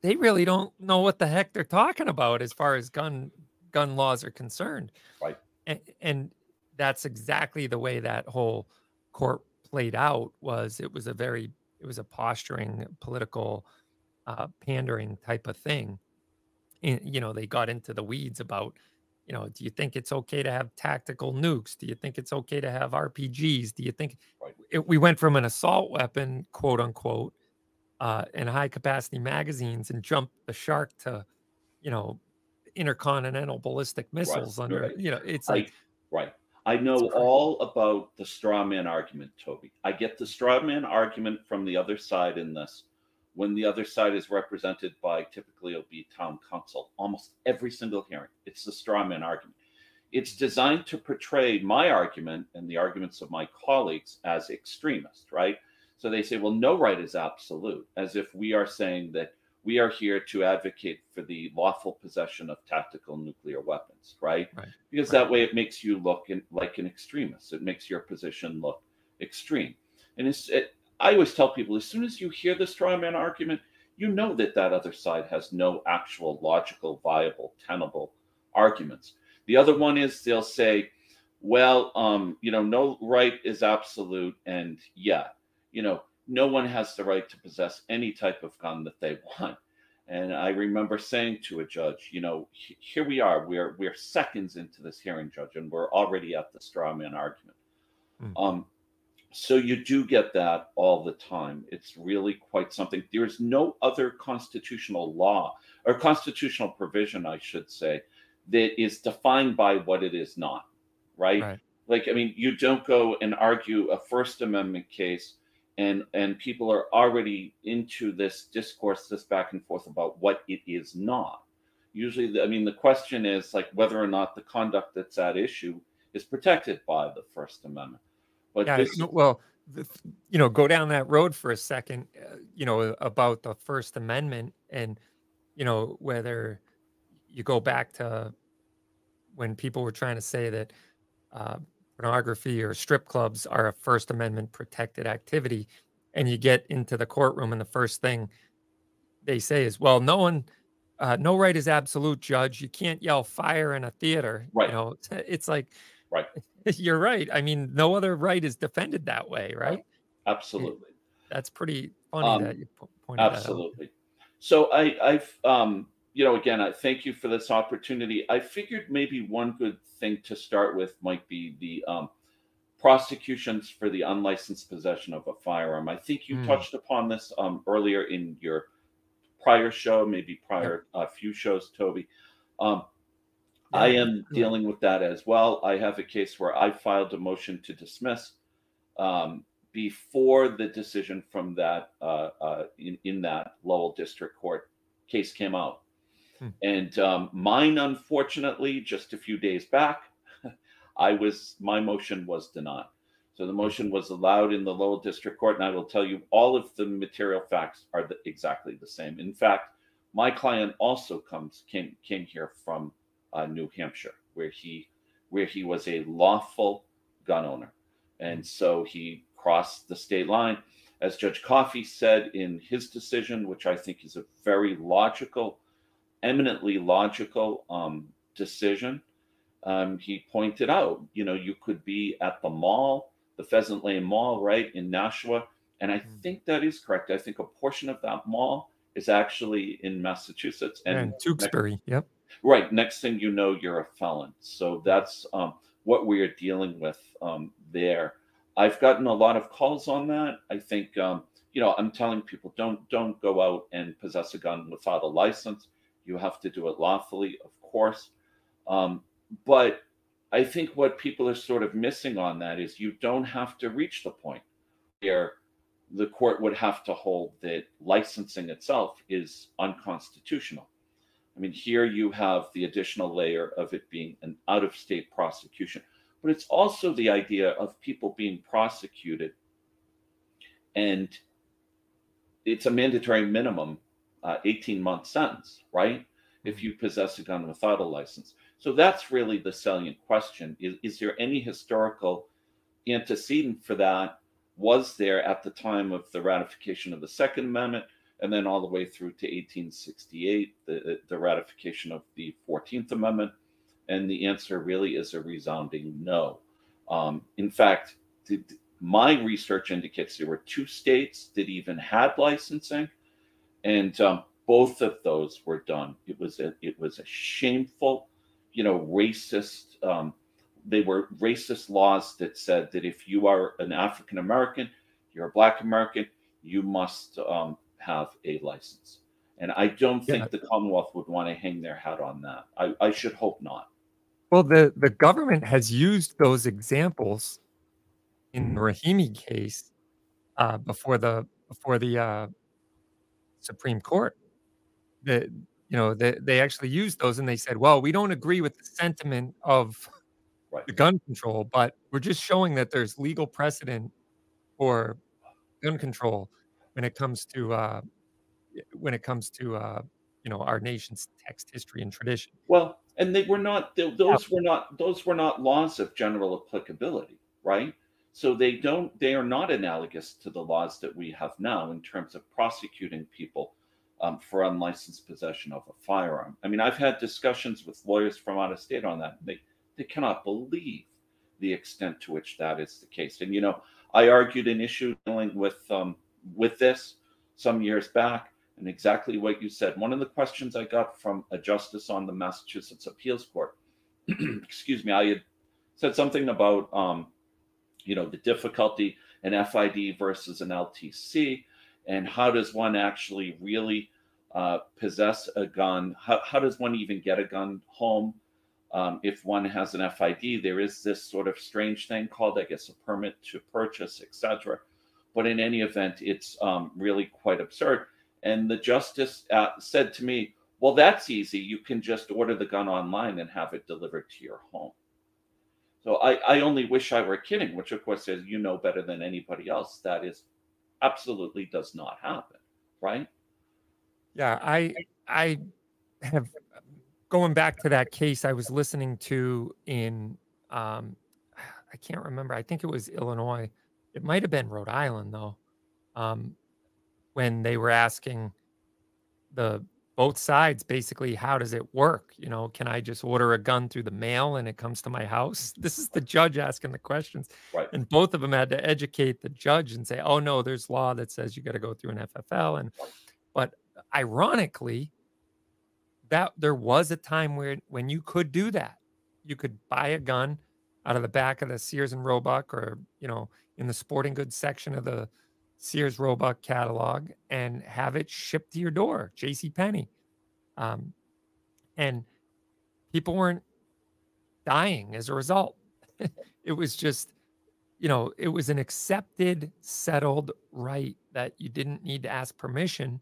they really don't know what the heck they're talking about as far as gun gun laws are concerned. Right. And, and that's exactly the way that whole court played out was it was a very it was a posturing political uh, pandering type of thing and, you know they got into the weeds about you know, do you think it's okay to have tactical nukes? Do you think it's okay to have RPGs? Do you think right. it, we went from an assault weapon, quote unquote, uh, and high capacity magazines and jumped the shark to, you know, intercontinental ballistic missiles right. under, right. you know, it's like, right. I know all about the straw man argument, Toby. I get the straw man argument from the other side in this when the other side is represented by typically it'll be town counsel. Almost every single hearing it's the straw man argument. It's designed to portray my argument and the arguments of my colleagues as extremist right? So they say well no right is absolute as if we are saying that we are here to advocate for the lawful possession of tactical nuclear weapons right, right. because right. that way it makes you look in, like an extremist. It makes your position look extreme. And it's it, I always tell people as soon as you hear the straw man argument, you know that that other side has no actual logical, viable, tenable arguments. The other one is they'll say, well, um, you know, no right is absolute. And yeah, you know, no one has the right to possess any type of gun that they want. And I remember saying to a judge, you know, here we are, we're we're seconds into this hearing, judge, and we're already at the straw man argument. Mm. Um, so you do get that all the time. It's really quite something. There's no other constitutional law or constitutional provision, I should say, that is defined by what it is not, right? right? Like, I mean, you don't go and argue a First Amendment case and and people are already into this discourse, this back and forth about what it is not. Usually, the, I mean, the question is like whether or not the conduct that's at issue is protected by the First Amendment. But yeah, this, well, you know, go down that road for a second. Uh, you know, about the First Amendment and you know whether you go back to when people were trying to say that uh, pornography or strip clubs are a First Amendment protected activity, and you get into the courtroom, and the first thing they say is, "Well, no one." Uh, no right is absolute, judge. You can't yell fire in a theater. Right. You know, it's, it's like, right. You're right. I mean, no other right is defended that way, right? Absolutely. That's pretty funny um, that you pointed out. Absolutely. So I, I've, um, you know, again, I thank you for this opportunity. I figured maybe one good thing to start with might be the um, prosecutions for the unlicensed possession of a firearm. I think you mm. touched upon this um, earlier in your prior show, maybe prior a yep. uh, few shows, Toby. Um, I am dealing with that as well. I have a case where I filed a motion to dismiss um, before the decision from that uh, uh, in, in that Lowell District Court case came out. Hmm. And um, mine, unfortunately, just a few days back, I was my motion was denied. So the motion was allowed in the Lowell District Court, and I will tell you all of the material facts are the, exactly the same. In fact, my client also comes came came here from uh, New Hampshire, where he where he was a lawful gun owner, and so he crossed the state line. As Judge Coffey said in his decision, which I think is a very logical, eminently logical um, decision, um, he pointed out, you know, you could be at the mall, the Pheasant Lane Mall, right in Nashua, and I mm-hmm. think that is correct. I think a portion of that mall is actually in Massachusetts and, and Tewksbury. Yep. Right. Next thing you know, you're a felon. So that's um, what we are dealing with um, there. I've gotten a lot of calls on that. I think um, you know I'm telling people don't don't go out and possess a gun without a license. You have to do it lawfully, of course. Um, but I think what people are sort of missing on that is you don't have to reach the point where the court would have to hold that licensing itself is unconstitutional. I mean, here you have the additional layer of it being an out of state prosecution, but it's also the idea of people being prosecuted and it's a mandatory minimum uh, 18 month sentence, right? If mm-hmm. you possess a gun without a license. So that's really the salient question. Is, is there any historical antecedent for that? Was there at the time of the ratification of the Second Amendment? And then all the way through to 1868, the, the ratification of the 14th Amendment. And the answer really is a resounding no. Um, in fact, my research indicates there were two states that even had licensing, and um, both of those were done. It was a it was a shameful, you know, racist. Um, they were racist laws that said that if you are an African American, you're a Black American, you must um, have a license. And I don't think yeah. the Commonwealth would want to hang their hat on that. I, I should hope not. Well, the, the government has used those examples in the Rahimi case uh, before the before the uh, Supreme Court. The you know they, they actually used those and they said, well, we don't agree with the sentiment of right. the gun control, but we're just showing that there's legal precedent for gun control when it comes to uh, when it comes to uh, you know our nation's text history and tradition. Well, and they were not those yeah. were not those were not laws of general applicability, right? So they don't they are not analogous to the laws that we have now in terms of prosecuting people um, for unlicensed possession of a firearm. I mean, I've had discussions with lawyers from out of state on that. They they cannot believe the extent to which that is the case. And you know, I argued an issue dealing with um, with this some years back, and exactly what you said. One of the questions I got from a justice on the Massachusetts Appeals Court, excuse me, I had said something about, um, you know, the difficulty an FID versus an LTC, and how does one actually really uh, possess a gun? How, how does one even get a gun home? Um, if one has an FID, there is this sort of strange thing called, I guess, a permit to purchase, etc. But in any event, it's um, really quite absurd. And the justice uh, said to me, Well, that's easy. You can just order the gun online and have it delivered to your home. So I, I only wish I were kidding, which of course, as you know better than anybody else, that is absolutely does not happen, right? Yeah, I I have going back to that case I was listening to in um I can't remember. I think it was Illinois. It might have been Rhode Island though. Um when they were asking the both sides basically how does it work you know can i just order a gun through the mail and it comes to my house this is the judge asking the questions Right. and both of them had to educate the judge and say oh no there's law that says you got to go through an ffl and but ironically that there was a time where when you could do that you could buy a gun out of the back of the sears and roebuck or you know in the sporting goods section of the Sears Roebuck catalog and have it shipped to your door, J.C. Penney, um, and people weren't dying as a result. it was just, you know, it was an accepted, settled right that you didn't need to ask permission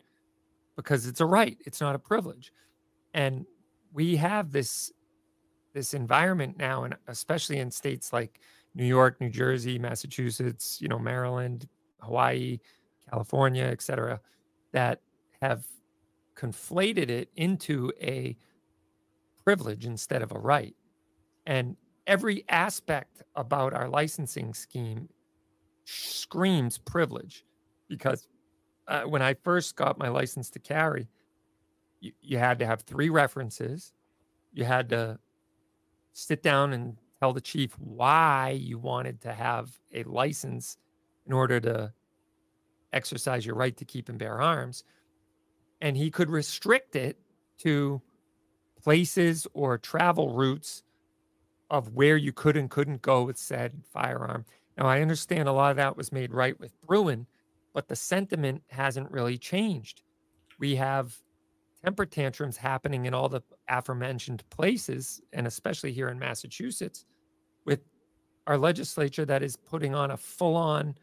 because it's a right, it's not a privilege, and we have this this environment now, and especially in states like New York, New Jersey, Massachusetts, you know, Maryland, Hawaii, California, et cetera, that have conflated it into a privilege instead of a right. And every aspect about our licensing scheme screams privilege because uh, when I first got my license to carry, you, you had to have three references. You had to sit down and tell the chief why you wanted to have a license in order to exercise your right to keep and bear arms. And he could restrict it to places or travel routes of where you could and couldn't go with said firearm. Now, I understand a lot of that was made right with Bruen, but the sentiment hasn't really changed. We have temper tantrums happening in all the aforementioned places, and especially here in Massachusetts, with our legislature that is putting on a full on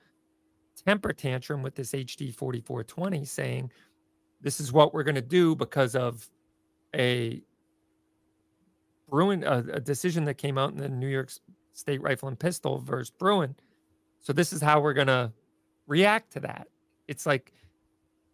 temper tantrum with this HD 4420 saying, this is what we're going to do because of a Bruen, a, a, decision that came out in the New York State Rifle and Pistol versus Bruen. So this is how we're going to react to that. It's like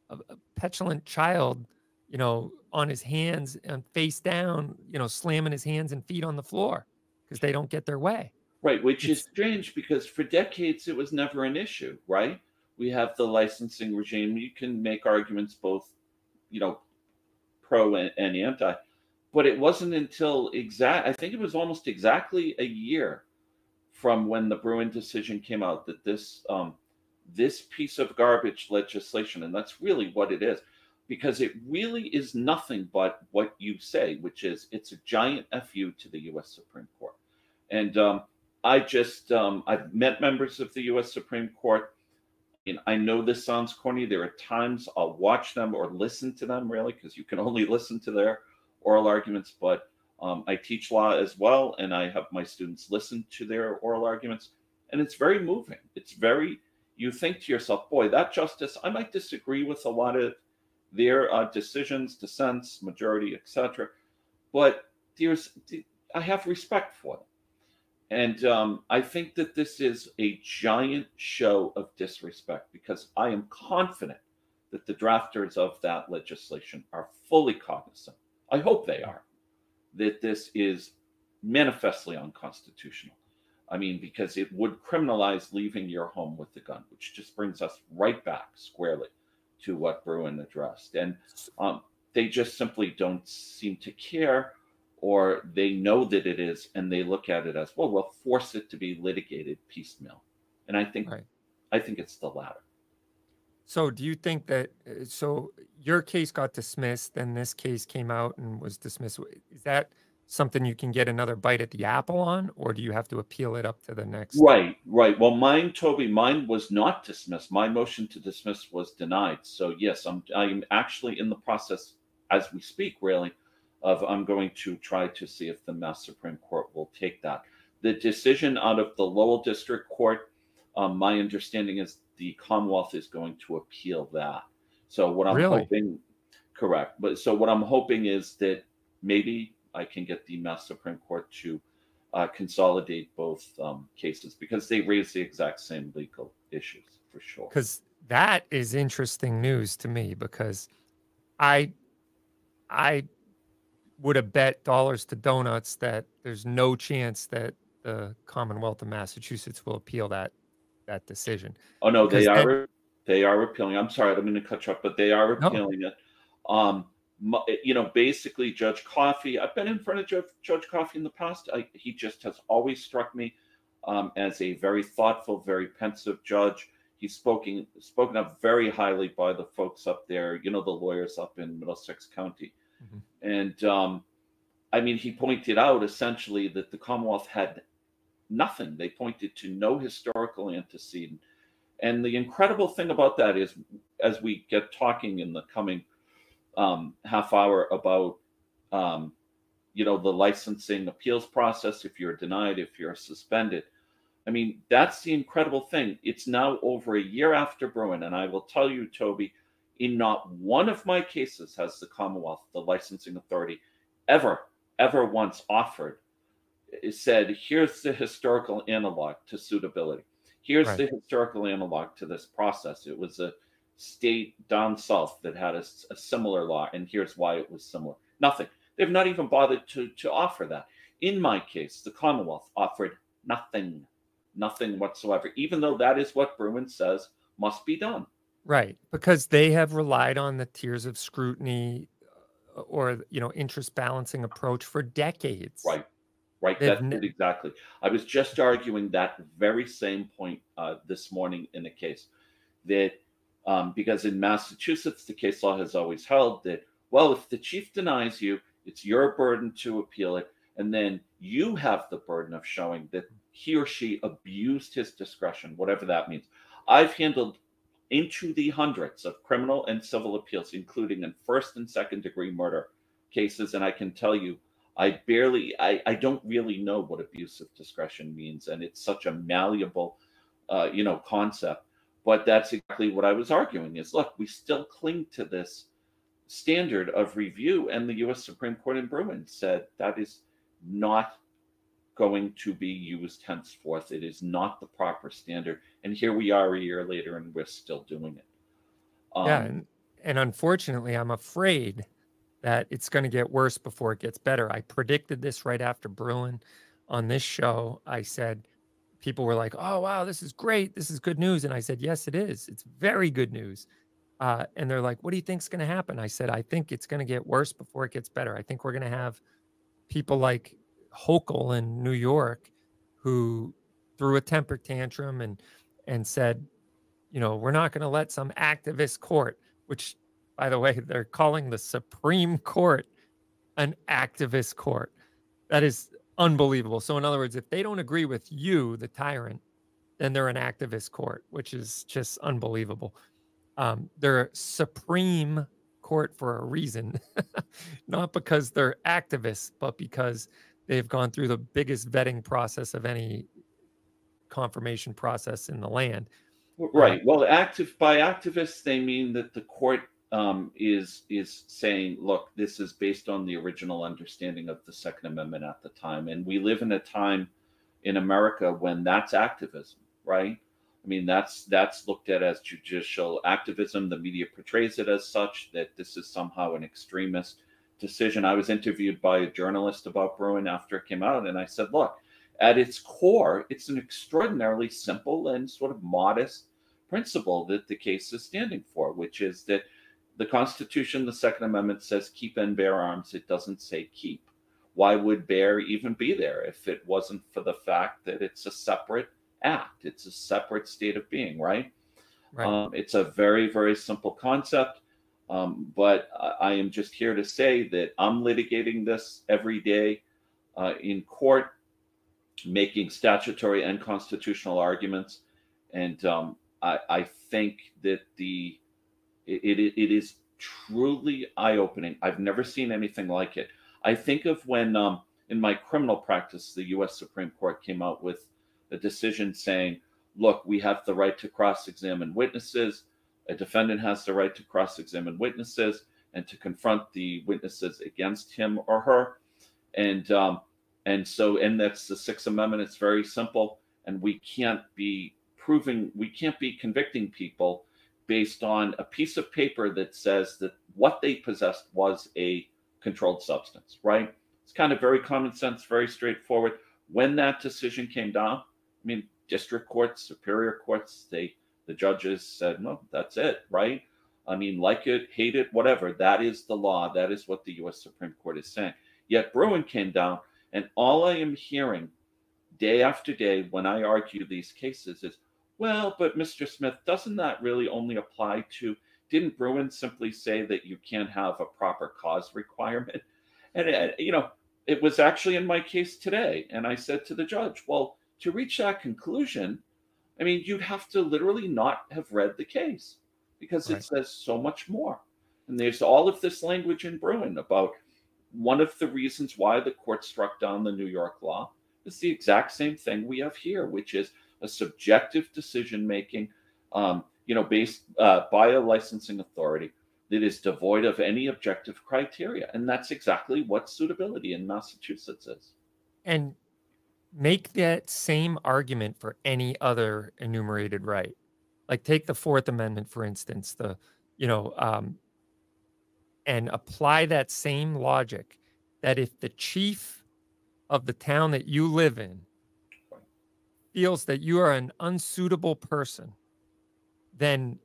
a, a petulant child, you know, on his hands and face down, you know, slamming his hands and feet on the floor because they don't get their way. Right, which is strange because for decades it was never an issue, right? We have the licensing regime. You can make arguments both, you know, pro and, and anti, but it wasn't until exact I think it was almost exactly a year from when the Bruen decision came out that this um, this piece of garbage legislation, and that's really what it is, because it really is nothing but what you say, which is it's a giant fu to the U.S. Supreme Court, and um, I just um, I've met members of the U.S. Supreme Court. And I know this sounds corny. There are times I'll watch them or listen to them, really, because you can only listen to their oral arguments. But um, I teach law as well, and I have my students listen to their oral arguments, and it's very moving. It's very you think to yourself, boy, that justice. I might disagree with a lot of their uh, decisions, dissents, majority, etc. But there's I have respect for them. And um, I think that this is a giant show of disrespect because I am confident that the drafters of that legislation are fully cognizant. I hope they are that this is manifestly unconstitutional. I mean, because it would criminalize leaving your home with the gun, which just brings us right back squarely to what Bruen addressed. And um, they just simply don't seem to care or they know that it is and they look at it as well we'll force it to be litigated piecemeal and i think right. i think it's the latter so do you think that uh, so your case got dismissed then this case came out and was dismissed is that something you can get another bite at the apple on or do you have to appeal it up to the next right right well mine toby mine was not dismissed my motion to dismiss was denied so yes i'm i'm actually in the process as we speak really of I'm going to try to see if the Mass Supreme Court will take that. The decision out of the Lowell District Court, um, my understanding is the Commonwealth is going to appeal that. So what I'm really? hoping, Correct. But so what I'm hoping is that maybe I can get the Mass Supreme Court to uh, consolidate both um, cases because they raise the exact same legal issues for sure. Because that is interesting news to me because I I would have bet dollars to donuts that there's no chance that the Commonwealth of Massachusetts will appeal that that decision. Oh no, they are then, they are appealing. I'm sorry, I'm going to cut you off, but they are appealing no. it. Um, you know, basically, Judge Coffey. I've been in front of Judge, Judge Coffey in the past. I, he just has always struck me um, as a very thoughtful, very pensive judge. He's spoken spoken up very highly by the folks up there. You know, the lawyers up in Middlesex County, mm-hmm. and um, I mean, he pointed out essentially that the Commonwealth had nothing. They pointed to no historical antecedent. And the incredible thing about that is, as we get talking in the coming um, half hour about um, you know the licensing appeals process if you're denied if you're suspended. I mean that's the incredible thing. It's now over a year after bruen and i will tell you toby in not one of my cases has the commonwealth the licensing authority ever ever once offered it said here's the historical analog to suitability. Here's right. the historical analog to this process. It was a state down south that had a, a, similar law, and here's why it was similar. Nothing. They've not even bothered to, to offer that. In my case, the Commonwealth offered nothing, nothing whatsoever, even though that is what Bruen says must be done. Right, because they have relied on the tiers of scrutiny uh, or you know interest balancing approach for decades. Right, right. They've That's exactly. I was just arguing that very same point uh, this morning in a case that um, because in Massachusetts, the case law has always held that, well, if the chief denies you, it's your burden to appeal it. And then you have the burden of showing that he or she abused his discretion, whatever that means. I've handled into the hundreds of criminal and civil appeals, including in first and second degree murder cases. And I can tell you, I barely, I, I don't really know what abuse of discretion means. And it's such a malleable, uh, you know, concept but that's exactly what I was arguing is look, we still cling to this standard of review. And the US Supreme Court in Bruen said that is not going to be used henceforth. It is not the proper standard. And here we are a year later and we're still doing it. Um, yeah. And, and unfortunately, I'm afraid that it's going to get worse before it gets better. I predicted this right after Bruen on this show. I said, people were like, "Oh wow, this is great. This is good news." And I said, "Yes, it is. It's very good news." Uh, and they're like, "What do you think's going to happen?" I said, "I think it's going to get worse before it gets better. I think we're going to have people like Hochul in New York who threw a temper tantrum and and said, you know, we're not going to let some activist court, which by the way, they're calling the Supreme Court an activist court. That is unbelievable. So, in other words, if they don't agree with you, the tyrant, then they're an activist court, which is just unbelievable. Um, they're supreme court for a reason, not because they're activists, but because they've gone through the biggest vetting process of any confirmation process in the land. Right. Well, active by activists, they mean that the court um, is is saying, look, this is based on the original understanding of the Second Amendment at the time, and we live in a time in America when that's activism, right? I mean, that's that's looked at as judicial activism. The media portrays it as such that this is somehow an extremist decision. I was interviewed by a journalist about Bruen after it came out, and I said, look, at its core, it's an extraordinarily simple and sort of modest principle that the case is standing for, which is that the Constitution, the Second Amendment says keep and bear arms. It doesn't say keep. Why would bear even be there if it wasn't for the fact that it's a separate act? It's a separate state of being, right? right. Um, it's a very, very simple concept. Um, but I, I, am just here to say that I'm litigating this every day uh, in court, making statutory and constitutional arguments. And um, I, I think that the it, it, it is truly eye opening. I've never seen anything like it. I think of when, um, in my criminal practice, the US Supreme Court came out with a decision saying, look, we have the right to cross examine witnesses. A defendant has the right to cross examine witnesses. and to confront the witnesses against him or her. And um, and so, and that's the Sixth Amendment. It's very simple, and we can't be proving, we can't be convicting people based on a piece of paper that says that what they possessed was a controlled substance, right? It's kind of very common sense, very straightforward. When that decision came down, I mean, district courts, superior courts, they the judges said, no, that's it, right? I mean, like it, hate it, whatever. That is the law. That is what the U.S. Supreme Court is saying. Yet Bruen came down, and all I am hearing day after day when I argue these cases is, well, but Mr. Smith, doesn't that really only apply to? Didn't Bruen simply say that you can't have a proper cause requirement? And, uh, you know, it was actually in my case today. And I said to the judge, well, to reach that conclusion, I mean, you'd have to literally not have read the case because it says so much more. And there's all of this language in Bruen about one of the reasons why the court struck down the New York law is the exact same thing we have here, which is a subjective decision making, um, you know, based uh, by a licensing authority that is devoid of any objective criteria. And that's exactly what suitability in Massachusetts is. And make that same argument for any other enumerated right. Like take the Fourth Amendment, for instance, the, you know, um, and apply that same logic that if the chief of the town that you live in feels that you are an unsuitable person, then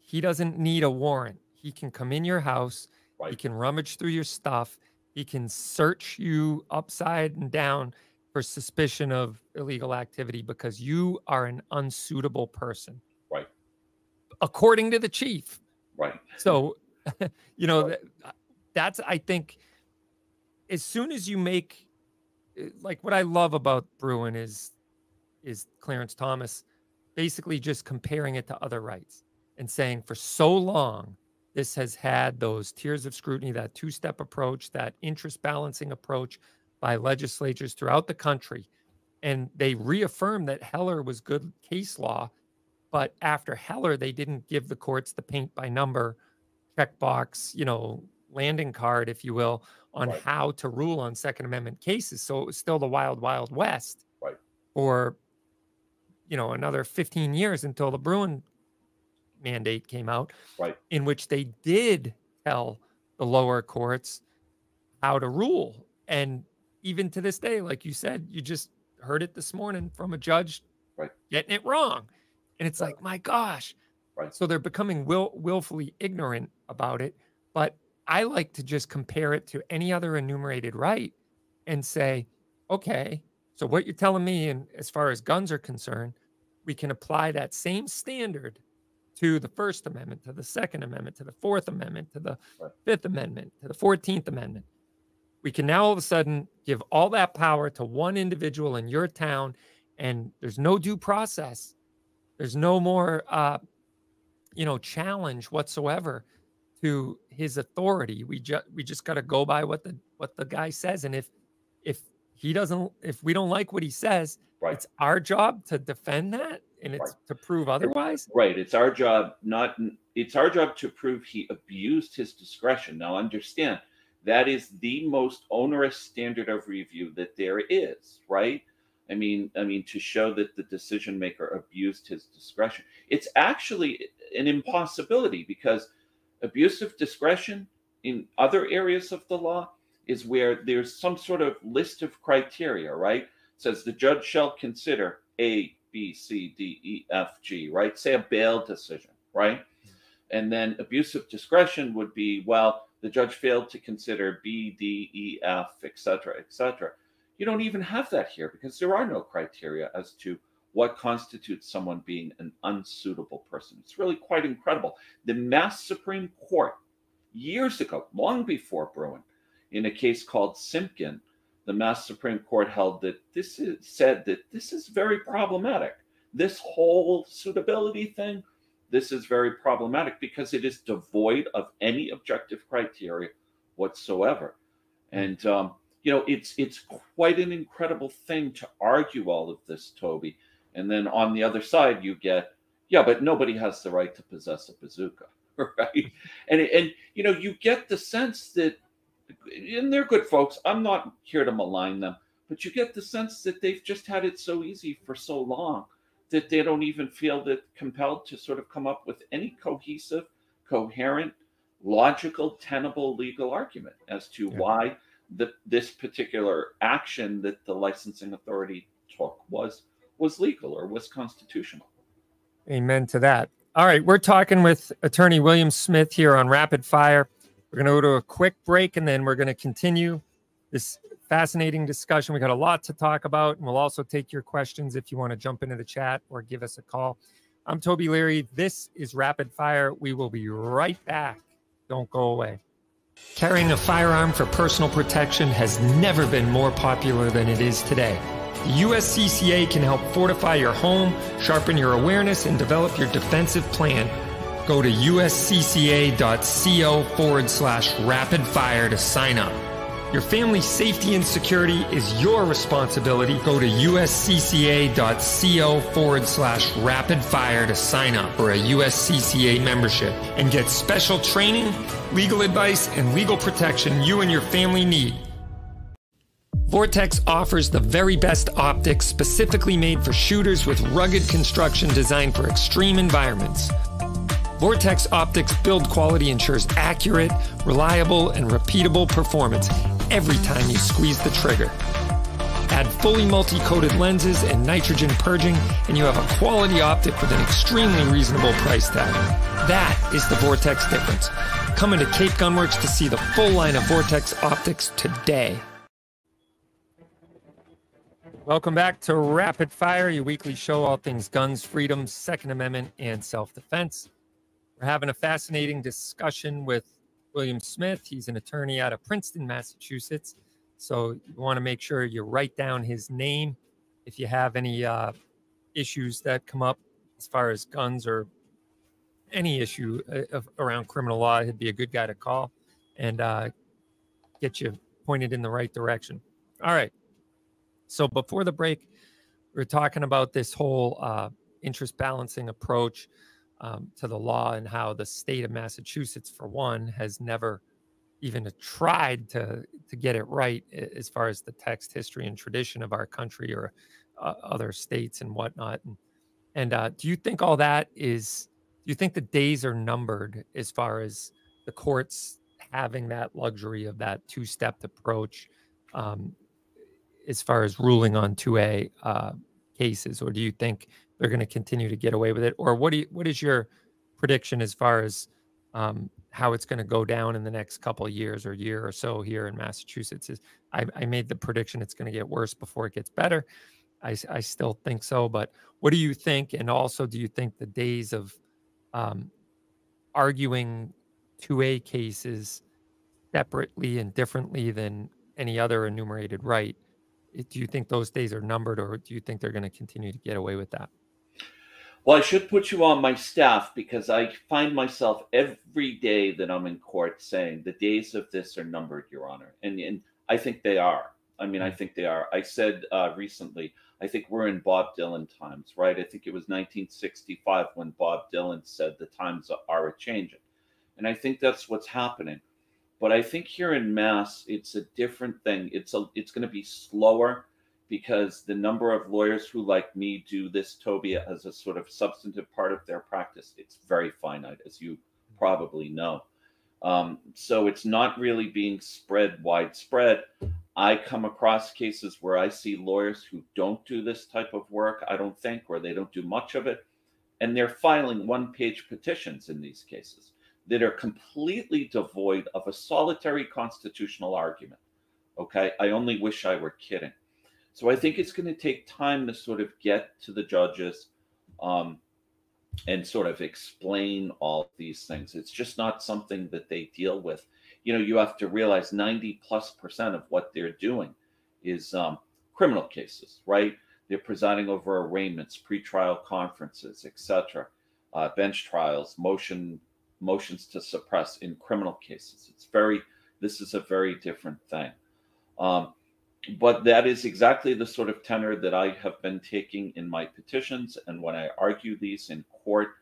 he doesn't need a warrant he can come in your house. Right. He can rummage through your stuff. He can search you upside and down for suspicion of illegal activity because you are an unsuitable person. Right. According to the chief. Right. So, you know, right. that's, I think, as soon as you make, eh, like, what I love about Bruen is, is Clarence Thomas basically just comparing it to other rights and saying for so long, this has had those tiers of scrutiny, that two step approach, that interest balancing approach by legislatures throughout the country. And they reaffirmed that Heller was good case law. But after Heller, they didn't give the courts the paint by number checkbox, you know, landing card, if you will, on right. how to rule on Second Amendment cases. So it was still the wild, wild west right. for, you know, another 15 years until the Bruen mandate came out, right. in which they did tell the lower courts how to rule. And even to this day, like you said, you just heard it this morning from a judge right. getting it wrong. And it's like, my gosh. Right. So they're becoming will, willfully ignorant about it. But I like to just compare it to any other enumerated right and say, okay, so what you're telling me, and as far as guns are concerned, we can apply that same standard to the First Amendment, to the Second Amendment, to the Fourth Amendment, to the. Fifth Amendment, to the 14th Amendment. We can now all of a sudden give all that power to one individual in your town, and there's no due process. There's no more, uh, you know, challenge whatsoever to his authority. We just we just got to go by what the what the guy says, and if if he doesn't, if we don't like what he says, right. it's our job to defend that and it's right. to prove otherwise right it's our job not it's our job to prove he abused his discretion now understand that is the most onerous standard of review that there is right i mean i mean to show that the decision maker abused his discretion it's actually an impossibility because abusive discretion in other areas of the law is where there's some sort of list of criteria right it says the judge shall consider a B, C, D, E, F, G, right? Say a bail decision, right? And then abusive discretion would be, well, the judge failed to consider B, D, E, F, et cetera, et cetera. You don't even have that here because there are no criteria as to what constitutes someone being an unsuitable person. It's really quite incredible. The Mass Supreme Court, years ago, long before Bruen, in a case called Simpkin, the Mass Supreme Court held that this is said that this is very problematic. This whole suitability thing, this is very problematic because it is devoid of any objective criteria whatsoever. And um, you know, it's it's quite an incredible thing to argue all of this, Toby. And then on the other side, you get, yeah, but nobody has the right to possess a bazooka, right? And and you know, you get the sense that, and they're good folks. I'm not here to malign them, but you get the sense that they've just had it so easy for so long that they don't even feel that compelled to sort of come up with any cohesive, coherent, logical, tenable legal argument as to yeah. why the, this particular action that the licensing authority took was was legal or was constitutional. Amen to that. All right, we're talking with attorney William Smith here on Rapid Fire. We're going to go to a quick break and then we're going to continue this fascinating discussion. We got a lot to talk about, and we'll also take your questions if you want to jump into the chat or give us a call. I'm Toby Leary. This is Rapid Fire. We will be right back. Don't go away. Carrying a firearm for personal protection has never been more popular than it is today. The USCCA can help fortify your home, sharpen your awareness, and develop your defensive plan. Go to uscca.co forward slash rapid fire to sign up. Your family's safety and security is your responsibility. Go to uscca.co forward slash rapid fire to sign up for a USCCA membership and get special training, legal advice, and legal protection you and your family need. Vortex offers the very best optics specifically made for shooters with rugged construction designed for extreme environments. Vortex Optics build quality ensures accurate, reliable, and repeatable performance every time you squeeze the trigger. Add fully multi-coated lenses and nitrogen purging, and you have a quality optic with an extremely reasonable price tag. That is the Vortex difference. Come into Cape Gunworks to see the full line of Vortex optics today. Welcome back to Rapid Fire, your weekly show, all things guns, freedom, Second Amendment, and self defense. We're having a fascinating discussion with William Smith. He's an attorney out of Princeton, Massachusetts. So you want to make sure you write down his name if you have any uh, issues that come up as far as guns or any issue uh, around criminal law. He'd be a good guy to call and uh, get you pointed in the right direction. All right. So before the break, we are talking about this whole uh, interest balancing approach um, to the law and how the state of Massachusetts, for one, has never even tried to to get it right as far as the text, history, and tradition of our country or uh, other states and whatnot. And, and uh, do you think all that is? Do you think the days are numbered as far as the courts having that luxury of that two-step approach, um, as far as ruling on two A uh, cases, or do you think they're going to continue to get away with it? Or what do you, what is your prediction as far as um, how it's going to go down in the next couple years or year or so here in Massachusetts? Is I, I made the prediction it's going to get worse before it gets better. I, I still think so, but what do you think? And also, do you think the days of um, arguing 2A cases separately and differently than any other enumerated right, do you think those days are numbered or do you think they're going to continue to get away with that? Well, I should put you on my staff because I find myself every day that I'm in court saying the days of this are numbered, Your Honor. And, and I think they are. I mean, I mm. think they are. I said uh, recently, I think we're in Bob Dylan times, right? I think it was 1965 when Bob Dylan said the times are a changing. And I think that's what's happening. But I think here in Mass, it's a different thing. It's a, it's going to be slower because the number of lawyers who, like me, do this, Toby, as a sort of substantive part of their practice, it's very finite, as you probably know. Um, so it's not really being spread widespread. I come across cases where I see lawyers who don't do this type of work, I don't think, or they don't do much of it. And they're filing one page petitions in these cases that are completely devoid of a solitary constitutional argument. Okay. I only wish I were kidding. So I think it's going to take time to sort of get to the judges um, and sort of explain all these things. It's just not something that they deal with. You know, you have to realize 90 plus percent of what they're doing is um, criminal cases, right? They're presiding over arraignments, pretrial conferences, etc., uh, bench trials, motion motions to suppress in criminal cases. It's very. This is a very different thing. Um, but that is exactly the sort of tenor that I have been taking in my petitions and when I argue these in court.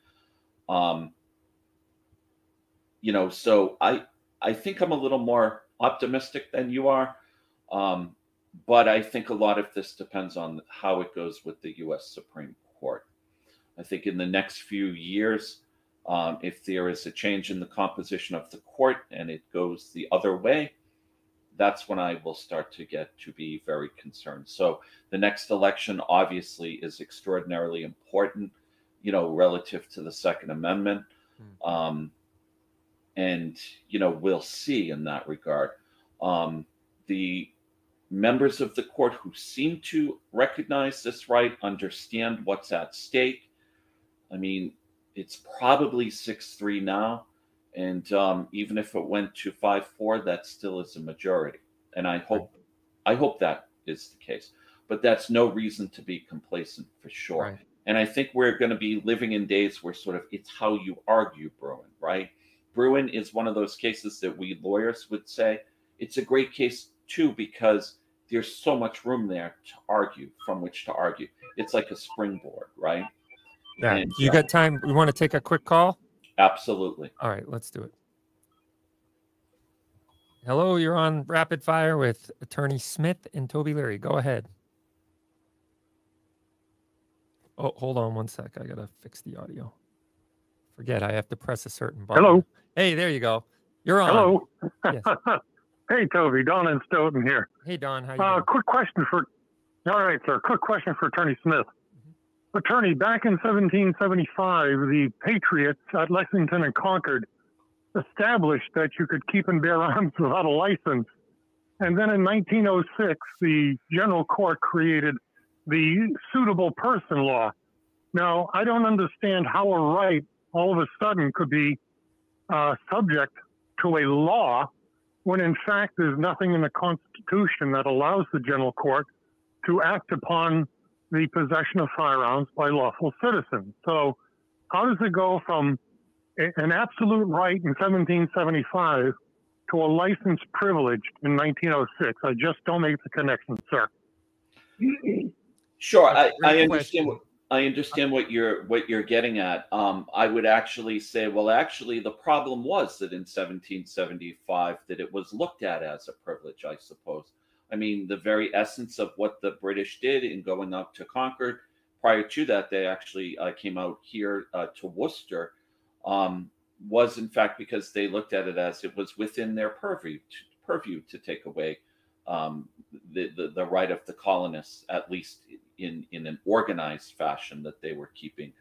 Um, you know, so I I think I'm a little more optimistic than you are. Um, but I think a lot of this depends on how it goes with the U.S. Supreme Court. I think in the next few years, um, if there is a change in the composition of the court and it goes the other way, that's when I will start to get to be very concerned. So the next election obviously is extraordinarily important, you know, relative to the Second Amendment. Hmm. Um, and, you know, we'll see in that regard. Um, the members of the court who seem to recognize this right understand what's at stake. I mean, it's probably 6 3 now. And um, even if it went to 5 4, that still is a majority. And I hope I hope that is the case. But that's no reason to be complacent for sure. Right. And I think we're going to be living in days where sort of it's how you argue Bruen, right? Bruen is one of those cases that we lawyers would say it's a great case too because there's so much room there to argue from which to argue. It's like a springboard, right? Yeah. And, you uh, got time? We want to take a quick call? Absolutely. All right, let's do it. Hello, you're on Rapid Fire with Attorney Smith and Toby Leary. Go ahead. Oh, hold on one sec. I got to fix the audio. Forget I have to press a certain button. Hello. Hey, there you go. You're on. Hello. Yes. hey, Toby. Don and Stoughton here. Hey, Don. How you uh, doing? Quick question for. All right, sir. Quick question for Attorney Smith. Attorney, back in 1775, the Patriots at Lexington and Concord established that you could keep and bear arms without a license. And then in 1906, the General Court created the suitable person law. Now, I don't understand how a right all of a sudden could be uh, subject to a law when in fact there's nothing in the Constitution that allows the general court to act upon the possession of firearms by lawful citizens. So, how does it go from an absolute right in 1775 to a license privilege in 1906? I just don't make the connection, sir. Sure, I, I understand. What, I understand what you're what you're getting at. Um, I would actually say, well, actually, the problem was that in 1775 that it was looked at as a privilege. I suppose. I mean, the very essence of what the British did in going up to Concord. Prior to that, they actually uh, came out here uh, to Worcester. Um, was in fact because they looked at it as it was within their purview to, purview to take away um, the, the, the right of the colonists, at least in in an organized fashion, that they were keeping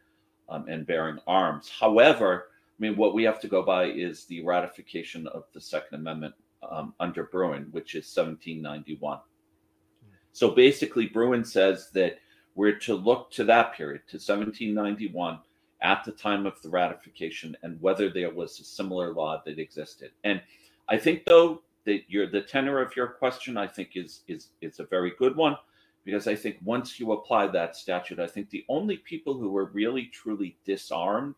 um, and bearing arms. However, I mean, what we have to go by is the ratification of the Second Amendment um, under Bruen, which is 1791. So basically, Bruen says that we're to look to that period, to 1791, at the time of the ratification, and whether there was a similar law that existed. And I think, though, that your the tenor of your question, I think, is is is a very good one, because I think once you apply that statute, I think the only people who were really truly disarmed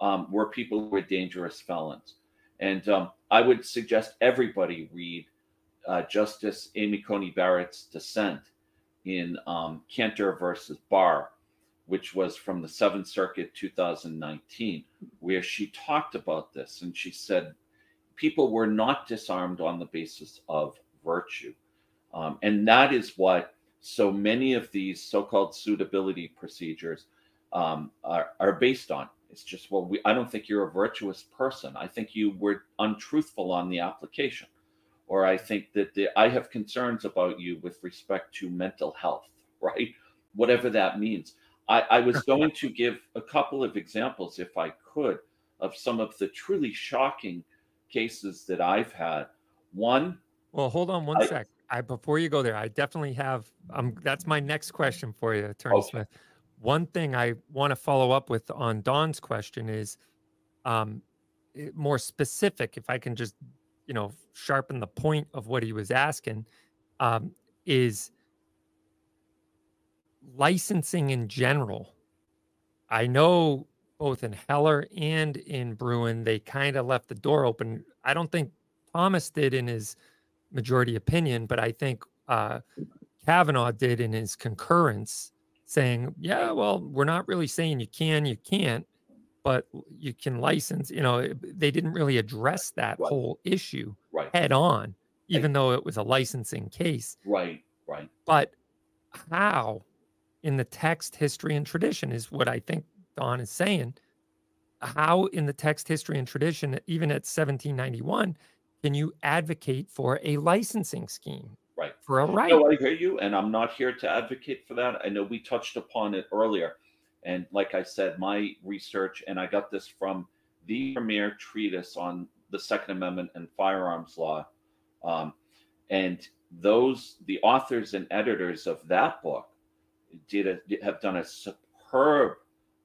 um, were people who were dangerous felons, and um, I would suggest everybody read uh, Justice Amy Coney Barrett's dissent in um, Kanter versus Barr, which was from the Seventh Circuit 2019, where she talked about this and she said people were not disarmed on the basis of virtue. Um, and that is what so many of these so-called suitability procedures um, are, are based on. It's just, well, we, I don't think you're a virtuous person. I think you were untruthful on the application. Or I think that the, I have concerns about you with respect to mental health, right? Whatever that means. I, I was going to give a couple of examples, if I could, of some of the truly shocking cases that I've had. One. Well, hold on one I, sec. I before you go there, I definitely have. Um, that's my next question for you, Attorney okay. Smith. One thing I want to follow up with on Don's question is, um, more specific. If I can just, you know, sharpen the point of what he was asking, um, is licensing in general. I know both in Heller and in Bruen, they kind of left the door open. I don't think Thomas did in his majority opinion, but I think uh, Kavanaugh did in his concurrence, saying, "Yeah, well, we're not really saying you can, you can't, but you can license. You know, they didn't really address that Right. whole issue Right. head on, even though it was a licensing case. Right. Right. But how in the text, history, and tradition is what I think Don is saying. How in the text, history, and tradition, even at 1791, can you advocate for a licensing scheme Right. for a right? No, I hear you, and I'm not here to advocate for that. I know we touched upon it earlier, and like I said, my research, and I got this from the premier treatise on the Second Amendment and firearms law, um, and those the authors and editors of that book did a, have done a superb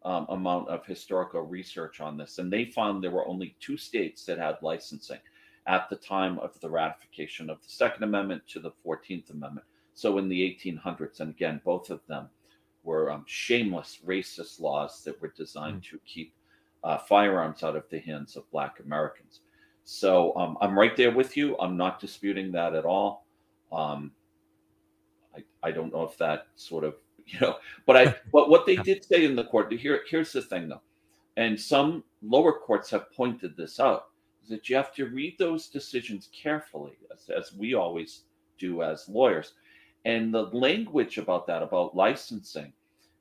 um, amount of historical research on this, and they found there were only two states that had licensing at the time of the ratification of the Second Amendment to the 14th Amendment. So in the 1800s, and again, both of them were um, shameless racist laws that were designed to keep uh, firearms out of the hands of Black Americans. So um, I'm right there with you. I'm not disputing that at all. Um, I, I don't know if that sort of you know, but I but what they did say in the court. Here here's the thing though, and some lower courts have pointed this out that you have to read those decisions carefully, as, as we always do as lawyers. And the language about that, about licensing,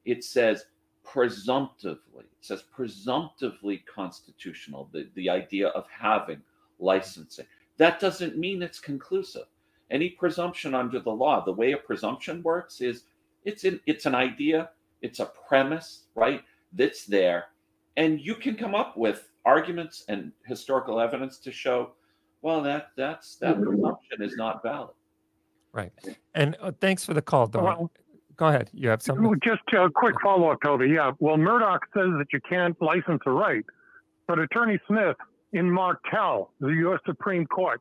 it says presumptively, it says presumptively constitutional, the, the idea of having licensing. That doesn't mean it's conclusive. Any presumption under the law, the way a presumption works is it's an it's an idea, it's a premise, right? That's there. And you can come up with arguments and historical evidence to show, well, that that's that presumption is not valid. Right. And uh, thanks for the call, Don. Well, Go ahead. You have something. Just a quick follow up, Toby. Yeah. Well, Murdock says that you can't license a right, but Attorney Smith in Martel, the U.S. Supreme Court,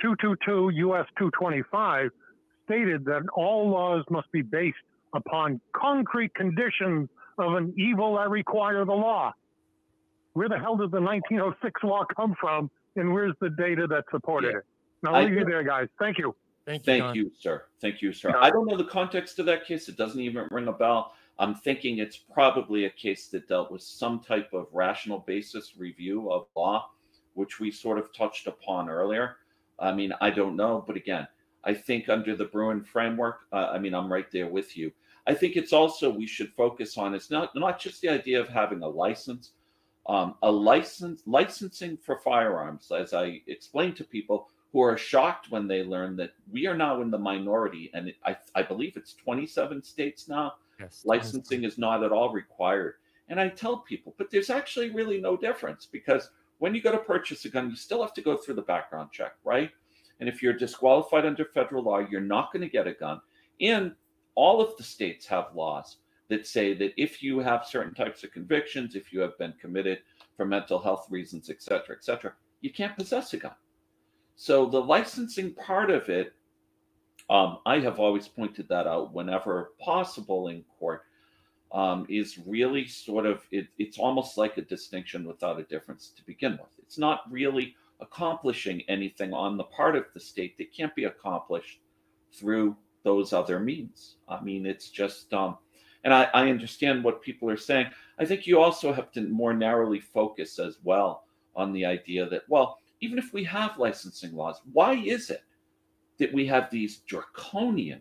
222 U.S. 225, stated that all laws must be based upon concrete conditions of an evil that require the law. Where the hell did the 1906 law come from, and where's the data that supported Yeah. it? Now, I I'll leave you there, guys. Thank you. Thank you. Thank Don. you, sir. Thank you, sir. Yeah. I don't know the context of that case. It doesn't even ring a bell. I'm thinking it's probably a case that dealt with some type of rational basis review of law, which we sort of touched upon earlier. I mean, I don't know, but again, I think under the Bruen framework, uh, I mean, I'm right there with you. I think it's also we should focus on it's not not just the idea of having a license, um, a license licensing for firearms, as I explained to people who are shocked when they learn that we are now in the minority, and it, I I believe it's 27 states now Yes. licensing is not at all required. And I tell people, but there's actually really no difference because when you go to purchase a gun, you still have to go through the background check, right? And if you're disqualified under federal law, you're not going to get a gun. And all of the states have laws that say that if you have certain types of convictions, if you have been committed for mental health reasons, et cetera, et cetera, you can't possess a gun. So the licensing part of it um, I have always pointed that out whenever possible in court. Um, is really sort of it, it's almost like a distinction without a difference to begin with. It's not really accomplishing anything on the part of the state that can't be accomplished through those other means. I mean, it's just um, and I, I understand what people are saying. I think you also have to more narrowly focus as well on the idea that well, even if we have licensing laws, why is it that we have these draconian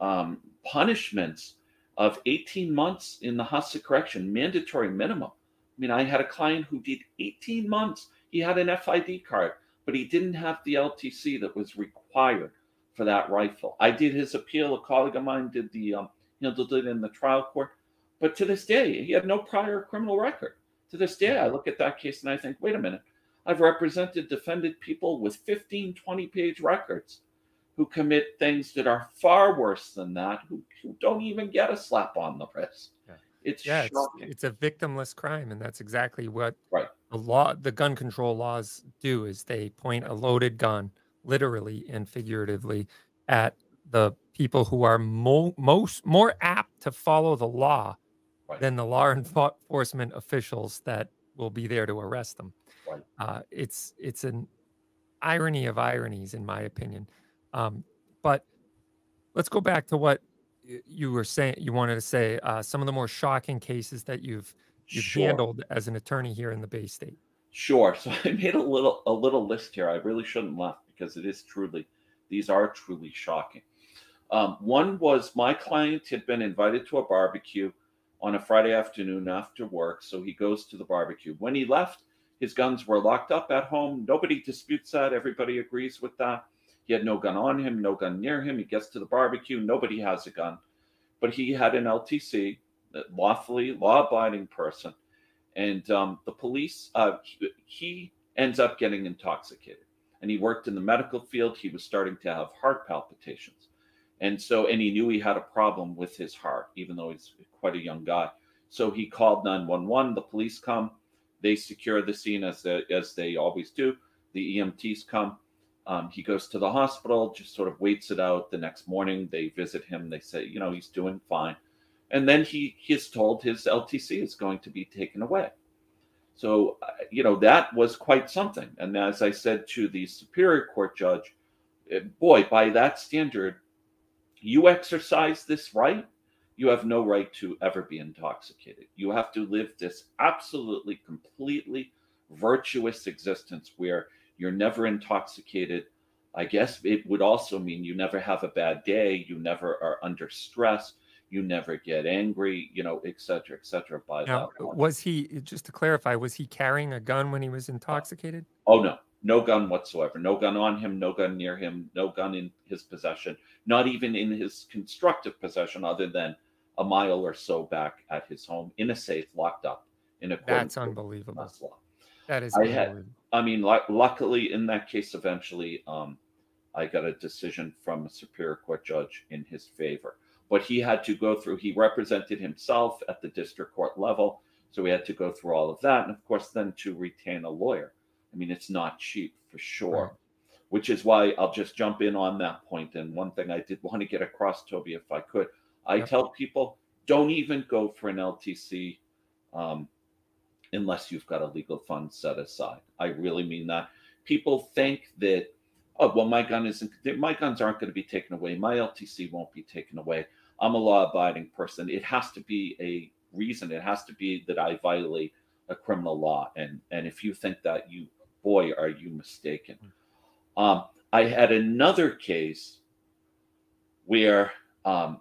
um, punishments of 18 months in the house correction, mandatory minimum. I mean, I had a client who did 18 months. He had an FID card, but he didn't have the LTC that was required for that rifle. I did his appeal. A colleague of mine did the, um, you know, did it in the trial court. But to this day, he had no prior criminal record. To this day, I look at that case and I think, wait a minute. I've represented defended people with 15, 20 page records who commit things that are far worse than that, who, who don't even get a slap on the wrist. Yeah. It's Yeah, it's, shocking. it's a victimless crime, and that's exactly what Right. the law, the gun control laws do. Is they point a loaded gun, literally and figuratively, at the people who are mo- most more apt to follow the law Right. than the law enforcement officials that will be there to arrest them. Right. Uh, it's it's an irony of ironies, in my opinion. Um, but let's go back to what you were saying. You wanted to say uh, some of the more shocking cases that you've you've Sure. handled as an attorney here in the Bay State. Sure. So I made a little a little list here. I really shouldn't laugh because it is truly these are truly shocking. Um, one was my client had been invited to a barbecue on a Friday afternoon after work, so he goes to the barbecue. When he left, his guns were locked up at home. Nobody disputes that. Everybody agrees with that. He had no gun on him, no gun near him. He gets to the barbecue. Nobody has a gun, but he had an LTC, lawfully law-abiding person and um, the police uh, he ends up getting intoxicated and he worked in the medical field he was starting to have heart palpitations and so and he knew he had a problem with his heart even though he's quite a young guy. So he called 911 the police come. They secure the scene as they, as they always do. The emts come. Um, he goes to the hospital just sort of waits it out the next morning. They visit him. They say you know he's doing fine. And then he is told his LTC is going to be taken away. So uh, you know that was quite something. And as I said to the Superior Court judge, eh, boy, by that standard, you exercise this right, you have no right to ever be intoxicated. You have to live this absolutely, completely virtuous existence where you're never intoxicated. I guess it would also mean you never have a bad day, you never are under stress you never get angry, you know, et cetera, et cetera. By Now, that was he just to clarify? Was he carrying a gun when he was intoxicated? Oh no, no gun whatsoever. No gun on him. No gun near him. No gun in his possession. Not even in his constructive possession, other than a mile or so back at his home in a safe, locked up in accordance That's unbelievable. law. That is I had- I mean, lu- luckily in that case, eventually, um, I got a decision from a superior court judge in his favor. But he had to go through. He represented himself at the district court level, so he had to go through all of that, and of course, then to retain a lawyer. I mean, it's not cheap for sure. Right. Which is why I'll just jump in on that point. And one thing I did want to get across, Toby, if I could, I Yep. tell people don't even go for an LTC um, unless you've got a legal fund set aside. I really mean that. People think that, oh, well, my gun isn't, my guns aren't going to be taken away. My LTC won't be taken away. I'm a law abiding person. It has to be a reason. It has to be that I violate a criminal law. And, and if you think that, you, boy, are you mistaken. Um, I had another case where, um,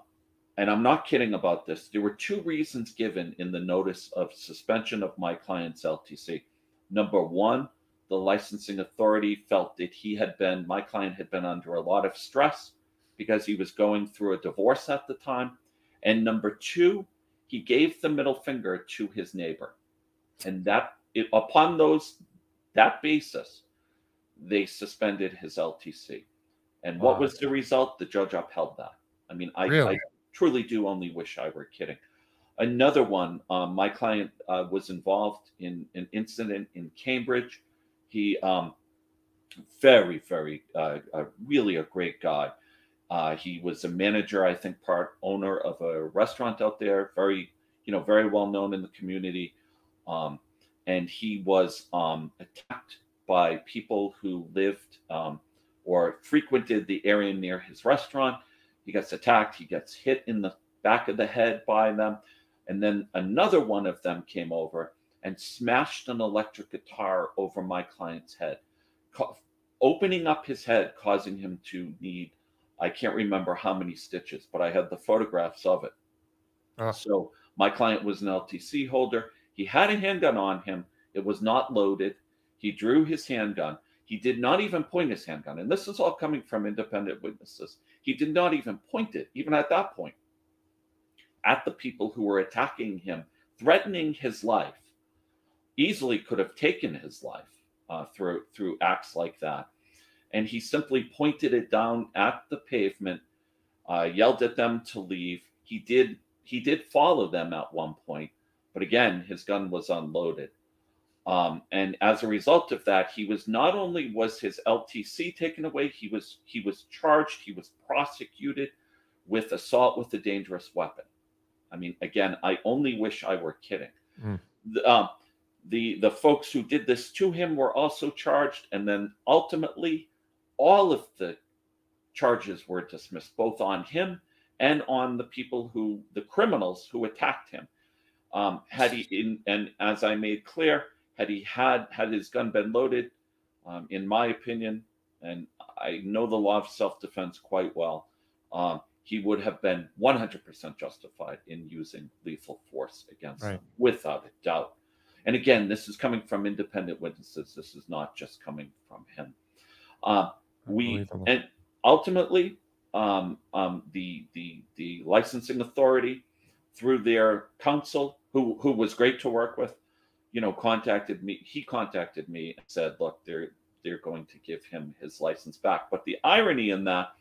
and I'm not kidding about this, there were two reasons given in the notice of suspension of my client's LTC. Number one, the licensing authority felt that he had been, my client had been under a lot of stress because he was going through a divorce at the time. And number two, he gave the middle finger to his neighbor. And that, it, upon those, that basis, they suspended his LTC. And what was the result? The judge upheld that. I mean, I, Really? I truly do only wish I were kidding. Another one, um, my client uh, was involved in an incident in Cambridge. He, um, very, very, uh, uh, really a great guy. Uh, he was a manager, I think, part owner of a restaurant out there, very, you know, very well known in the community. Um, and he was um, attacked by people who lived um, or frequented the area near his restaurant. He gets attacked. He gets hit in the back of the head by them. And then another one of them came over and smashed an electric guitar over my client's head, ca- opening up his head, causing him to need, I can't remember how many stitches, but I had the photographs of it. Ah. So my client was an LTC holder. He had a handgun on him. It was not loaded. He drew his handgun. He did not even point his handgun. And this is all coming from independent witnesses. He did not even point it, even at that point, at the people who were attacking him, threatening his life. Easily could have taken his life uh, through through acts like that. And he simply pointed it down at the pavement, uh, yelled at them to leave. He did he did follow them at one point, but again, his gun was unloaded. Um, and as a result of that, he was not only was his LTC taken away, he was he was charged, he was prosecuted with assault with a dangerous weapon. I mean, again, I only wish I were kidding. Mm. The, um, the the folks who did this to him were also charged, and then ultimately, all of the charges were dismissed, both on him and on the people who the criminals who attacked him. Um, had he in and as I made clear, had he had had his gun been loaded, um, in my opinion, and I know the law of self-defense quite well, um, he would have been 100% justified in using lethal force against Right. him, without a doubt. And again, this is coming from independent witnesses. This is not just coming from him. Uh, we and ultimately, um, um, the the the licensing authority, through their counsel, who who was great to work with, you know, contacted me. He contacted me and said, "Look, they're they're going to give him his license back." But the irony in that,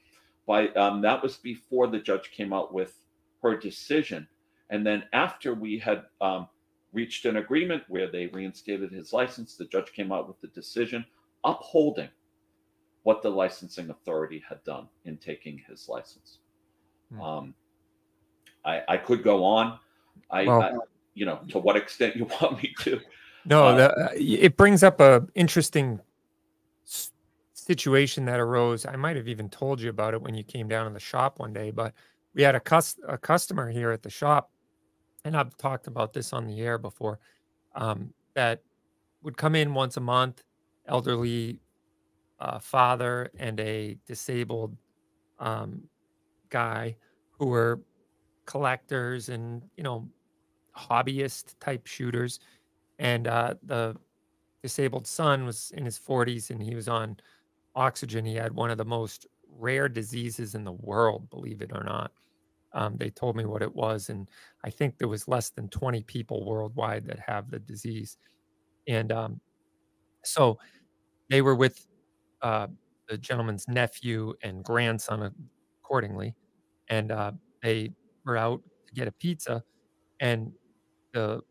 by um, that was before the judge came out with her decision, and then after we had um, reached an agreement where they reinstated his license, the judge came out with the decision upholding what the licensing authority had done in taking his license. Hmm. Um, I, I could go on. I, Well- I, you know, to what extent you want me to. No, Uh, the, uh, it brings up a interesting situation that arose. I might have even told you about it when you came down in the shop one day, but we had a cus- a customer here at the shop, and I've talked about this on the air before, um, that would come in once a month, elderly uh, father and a disabled um, guy who were collectors and you know hobbyist type shooters. And uh, the disabled son was in his 40s and he was on oxygen. He had one of the most rare diseases in the world believe it or not. Um, they told me what it was and i think there was less than 20 people worldwide that have the disease. And um, so they were with uh, the gentleman's nephew and grandson accordingly. And uh, they were out to get a pizza and the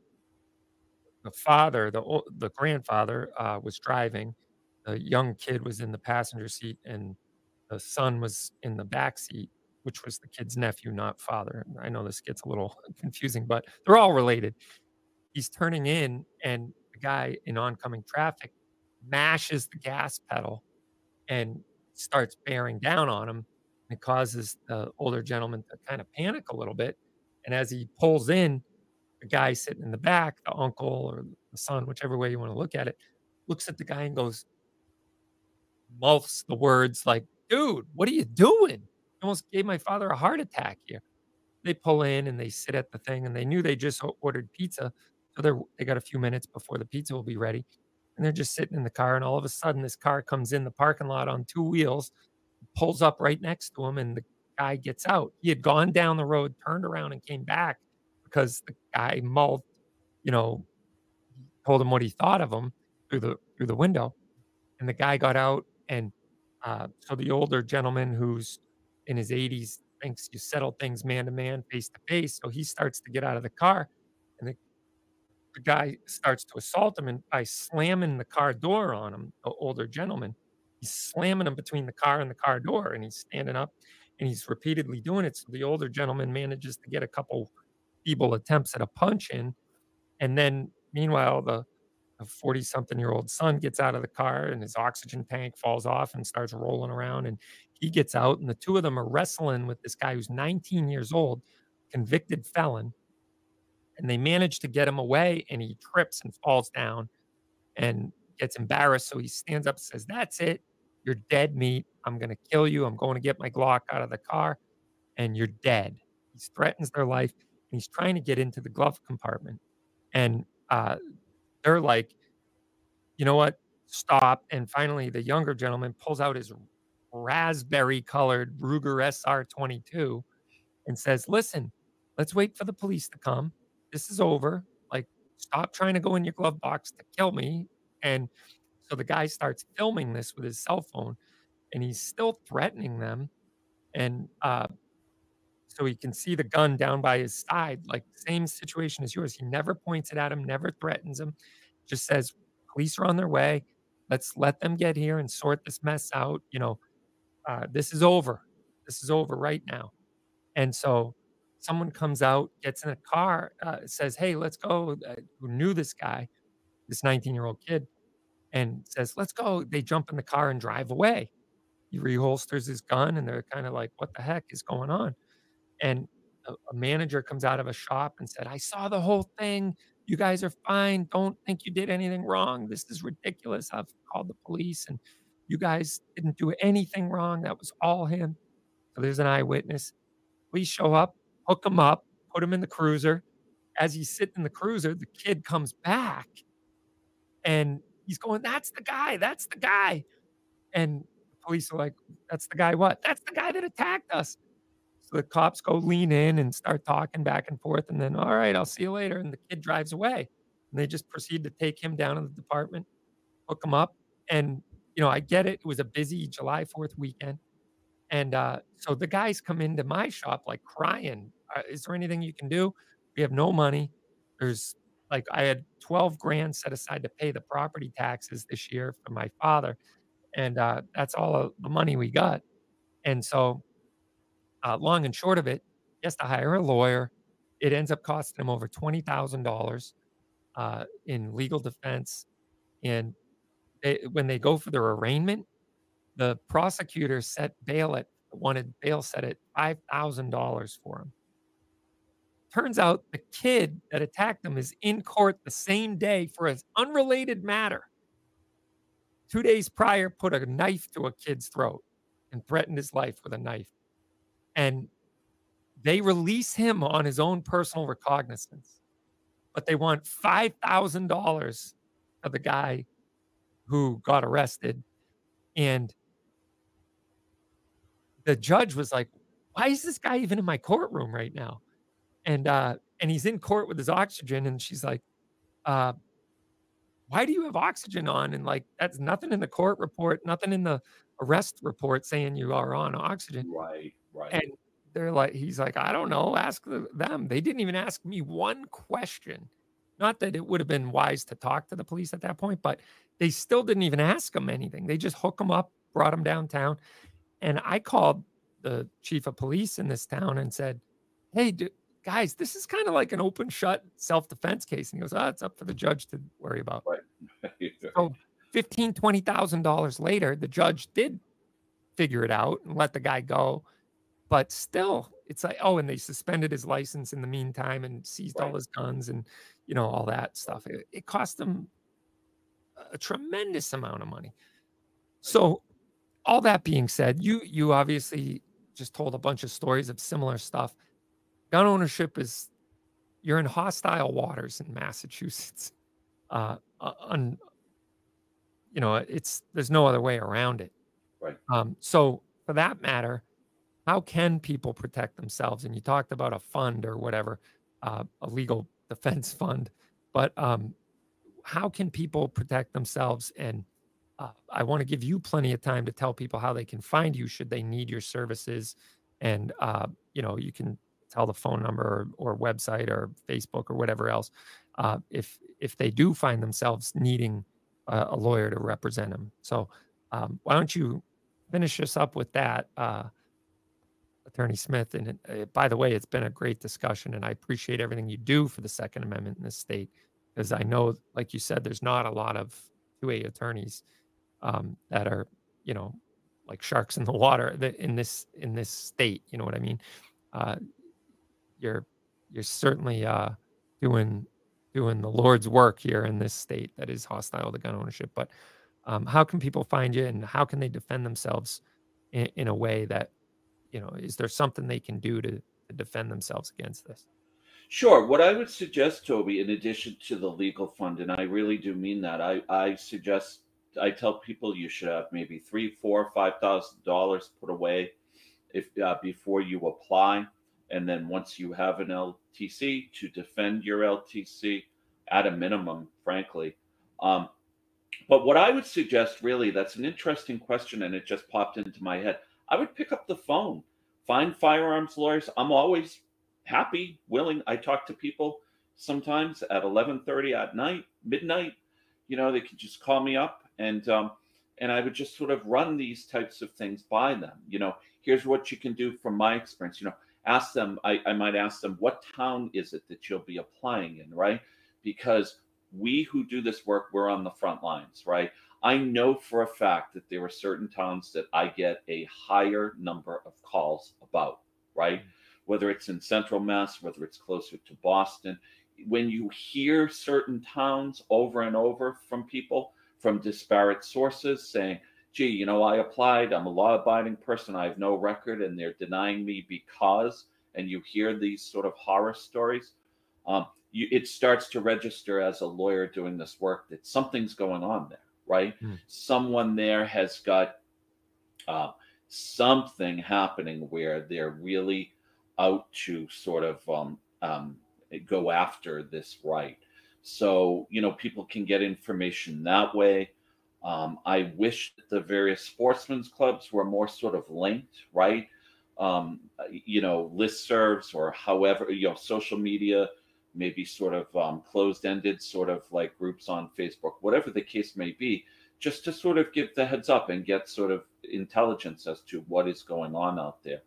the father, the the grandfather, uh, was driving. The young kid was in the passenger seat, and the son was in the back seat, which was the kid's nephew, not father. I know this gets a little confusing, but they're all related. He's turning in, and the guy in oncoming traffic mashes the gas pedal and starts bearing down on him. And it causes the older gentleman to kind of panic a little bit. And as he pulls in, the guy sitting in the back, the uncle or the son, whichever way you want to look at it, looks at the guy and goes, mouths the words like, dude, what are you doing? Almost gave my father a heart attack here. They pull in and they sit at the thing and they knew they just ordered pizza. So they're, they got a few minutes before the pizza will be ready. And they're just sitting in the car. And all of a sudden, this car comes in the parking lot on two wheels, pulls up right next to him, and the guy gets out. He had gone down the road, turned around, and came back because the guy mouthed, you know, told him what he thought of him through the through the window, and the guy got out, and uh, so the older gentleman who's in his 80s thinks you settle things man to man, face to face, so he starts to get out of the car, and the the guy starts to assault him, and by slamming the car door on him, the older gentleman, he's slamming him between the car and the car door, and he's standing up, and he's repeatedly doing it. So the older gentleman manages to get a couple feeble attempts at a punch in. And then meanwhile, the 40 something year old son gets out of the car and his oxygen tank falls off and starts rolling around. And he gets out, and the two of them are wrestling with this guy who's 19 years old, convicted felon. And they manage to get him away, and he trips and falls down and gets embarrassed. So he stands up and says, That's it. You're dead meat. I'm going to kill you. I'm going to get my Glock out of the car, and you're dead. He threatens their life and he's trying to get into the glove compartment. And uh, they're like, you know what? Stop. And finally, the younger gentleman pulls out his raspberry colored Ruger SR 22 and says, Listen, let's wait for the police to come. This is over. Like, stop trying to go in your glove box to kill me. And so the guy starts filming this with his cell phone and he's still threatening them. And uh, so he can see the gun down by his side, like same situation as yours. He never points it at him, never threatens him, just says, Police are on their way. Let's let them get here and sort this mess out. You know, uh, this is over. This is over right now. And so someone comes out, gets in a car, uh, says, Hey, let's go. Uh, who knew this guy, this 19 year old kid, and says, Let's go. They jump in the car and drive away. He reholsters his gun, and they're kind of like, What the heck is going on? And a, a manager comes out of a shop and said, "I saw the whole thing. You guys are fine. Don't think you did anything wrong. This is ridiculous. I've called the police and you guys didn't do anything wrong. That was all him." So there's an eyewitness. We show up, hook him up, put him in the cruiser. As he's sitting in the cruiser, the kid comes back and he's going, That's the guy. That's the guy. And the police are like, That's the guy what? That's the guy that attacked us. The cops go lean in and start talking back and forth. And then, all right, I'll see you later. And the kid drives away. And they just proceed to take him down to the department, hook him up. And, you know, I get it. It was a busy July 4th weekend. And uh, so the guys come into my shop like crying. Uh, is there anything you can do? We have no money. There's like I had 12 grand set aside to pay the property taxes this year for my father. And uh, that's all the money we got. And so, uh, long and short of it, he has to hire a lawyer. It ends up costing him over $20,000 uh, in legal defense. And they, when they go for their arraignment, the prosecutor set bail at wanted bail set at five thousand dollars for him. Turns out the kid that attacked him is in court the same day for an unrelated matter. Two days prior, put a knife to a kid's throat and threatened his life with a knife. And they release him on his own personal recognizance, but they want $5,000 of the guy who got arrested. And the judge was like, why is this guy even in my courtroom right now? And uh, and he's in court with his oxygen, and she's like, uh, why do you have oxygen on? And like that's nothing in the court report, nothing in the arrest report saying you are on oxygen. Right, right. And they're like, he's like, I don't know, ask them. They didn't even ask me one question. Not that it would have been wise to talk to the police at that point, but they still didn't even ask him anything. They just hook him up, brought him downtown. And I called the chief of police in this town and said, Hey, do, guys, this is kind of like an open shut self defense case. And he goes, Oh, it's up for the judge to worry about. Right. so fifteen, twenty thousand dollars later, the judge did figure it out and let the guy go. But still, it's like, oh, and they suspended his license in the meantime and seized right. all his guns and you know, all that stuff. It, it cost them a tremendous amount of money. So all that being said, you you obviously just told a bunch of stories of similar stuff. Gun ownership is you're in hostile waters in Massachusetts. Uh, on, you know, it's there's no other way around it. Right. Um, so for that matter, how can people protect themselves? And you talked about a fund or whatever, uh, a legal defense fund, but um, how can people protect themselves and uh, I want to give you plenty of time to tell people how they can find you should they need your services. And, uh, you know, you can tell the phone number or, or website or Facebook or whatever else uh, if if they do find themselves needing a, a lawyer to represent them. So um, why don't you finish us up with that, uh, Attorney Smith? And uh, by the way, it's been a great discussion, and I appreciate everything you do for the Second Amendment in this state because I know, like you said, there's not a lot of 2A attorneys um, that are you know like sharks in the water in this in this state you know what i mean uh, you're you're certainly uh, doing doing the lord's work here in this state that is hostile to gun ownership but um, how can people find you and how can they defend themselves in, in a way that you know is there something they can do to, defend themselves against this Sure. What I would suggest, Toby, in addition to the legal fund, and I really do mean that, I, I suggest I tell people you should have maybe three, four, five thousand dollars put away if uh, before you apply, and then once you have an LTC to defend your LTC at a minimum, frankly. Um, but what I would suggest, really, that's an interesting question, and it just popped into my head. I would pick up the phone, find firearms lawyers. I'm always happy, willing. I talk to people sometimes at 11:30 at night, midnight. You know, they could just call me up and um, and I would just sort of run these types of things by them. You know, here's what you can do from my experience. You know, ask them. I, I might ask them, what town is it that you'll be applying in, right? Because we who do this work, we're on the front lines, right? I know for a fact that there are certain towns that I get a higher number of calls about, right? whether it's in central Mass, whether it's closer to Boston. When you hear certain towns over and over from people from disparate sources saying, gee, you know, I applied, I'm a law abiding person, I have no record, and they're denying me because, and you hear these sort of horror stories, um, you, it starts to register as a lawyer doing this work that something's going on there, right? Mm. Someone there has got uh, something happening where they're really out to sort of um, um, go after this right. So, you know, people can get information that way. Um, I wish that the various sportsmen's clubs were more sort of linked, right? Um, you know, listservs or however, you know, social media, maybe sort of um, closed ended, sort of like groups on Facebook, whatever the case may be, just to sort of give the heads up and get sort of intelligence as to what is going on out there.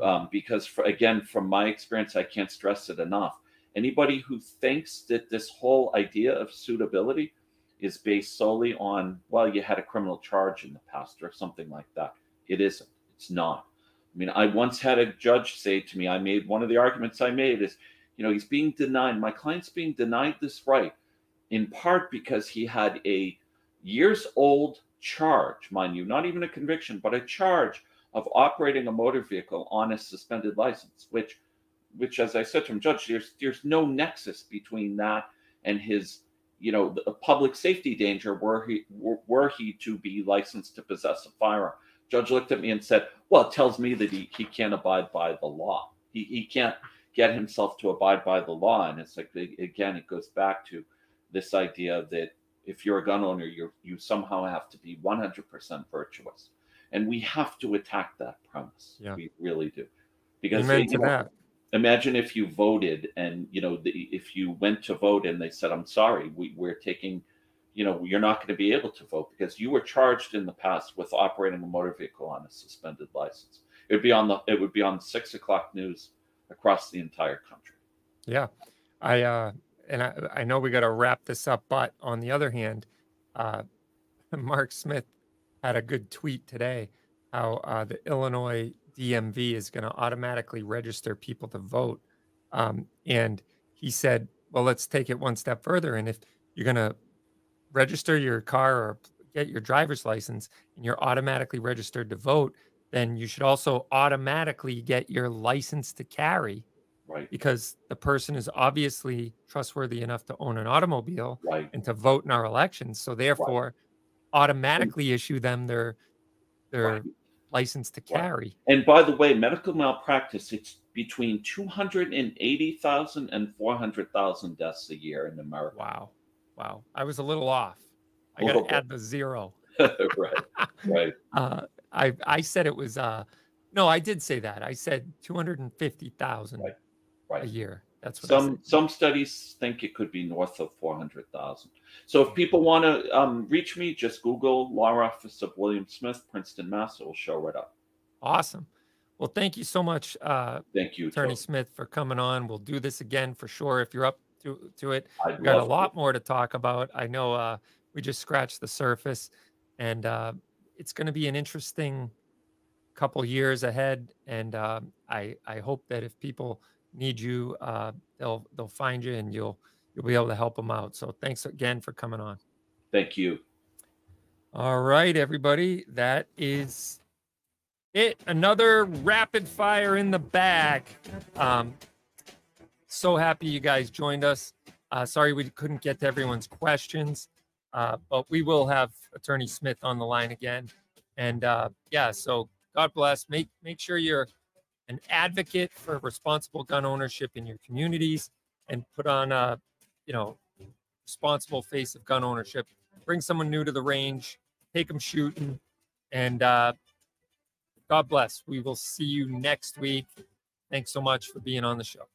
Um, because, for, again, from my experience, I can't stress it enough. Anybody who thinks that this whole idea of suitability is based solely on, well, you had a criminal charge in the past or something like that. It isn't. It's not. I mean, I once had a judge say to me, I made one of the arguments I made is, you know, he's being denied, my client's being denied this right in part because he had a years old charge, mind you, not even a conviction, but a charge of operating a motor vehicle on a suspended license, which, which, as I said to him, Judge, there's there's no nexus between that and his you know, the public safety danger were he were he to be licensed to possess a firearm. Judge looked at me and said, "Well, it tells me that he, he can't abide by the law. He, he can't get himself to abide by the law." And it's like again, it goes back to this idea that if you're a gun owner, you you somehow have to be 100% virtuous, and we have to attack that premise. Yeah. We really do, because Amen to that imagine if you voted and you know the, if you went to vote and they said i'm sorry we, we're taking you know you're not going to be able to vote because you were charged in the past with operating a motor vehicle on a suspended license it would be on the it would be on six o'clock news across the entire country yeah i uh and i, I know we got to wrap this up but on the other hand uh mark smith had a good tweet today how uh, the illinois DMV is going to automatically register people to vote. Um, and he said, well, let's take it one step further. And if you're going to register your car or get your driver's license and you're automatically registered to vote, then you should also automatically get your license to carry. Right. Because the person is obviously trustworthy enough to own an automobile right. and to vote in our elections. So therefore, right. automatically issue them their their license to carry. And by the way, medical malpractice, it's between 280,000 and 400,000 deaths a year in America. Wow. Wow. I was a little off. I got to add the zero. right. Right. Uh, I I said it was uh no, I did say that. I said 250,000 right. right. a year. That's some some studies think it could be north of four hundred thousand. So if people want to um, reach me, just Google Law Office of William Smith, Princeton, Mass. It will show right up. Awesome. Well, thank you so much, uh, thank you, Attorney Smith, for coming on. We'll do this again for sure if you're up to to it. I've got a lot to. more to talk about. I know uh, we just scratched the surface, and uh, it's going to be an interesting couple years ahead. And uh, I I hope that if people need you, uh, they'll they'll find you and you'll you'll be able to help them out. So thanks again for coming on. Thank you. All right, everybody, that is it. Another rapid fire in the bag. Um, so happy you guys joined us. Uh, sorry we couldn't get to everyone's questions, uh, but we will have Attorney Smith on the line again. And uh, yeah, so God bless. Make make sure you're an advocate for responsible gun ownership in your communities and put on a, you know, responsible face of gun ownership. Bring someone new to the range, take them shooting, and uh, God bless. We will see you next week. Thanks so much for being on the show.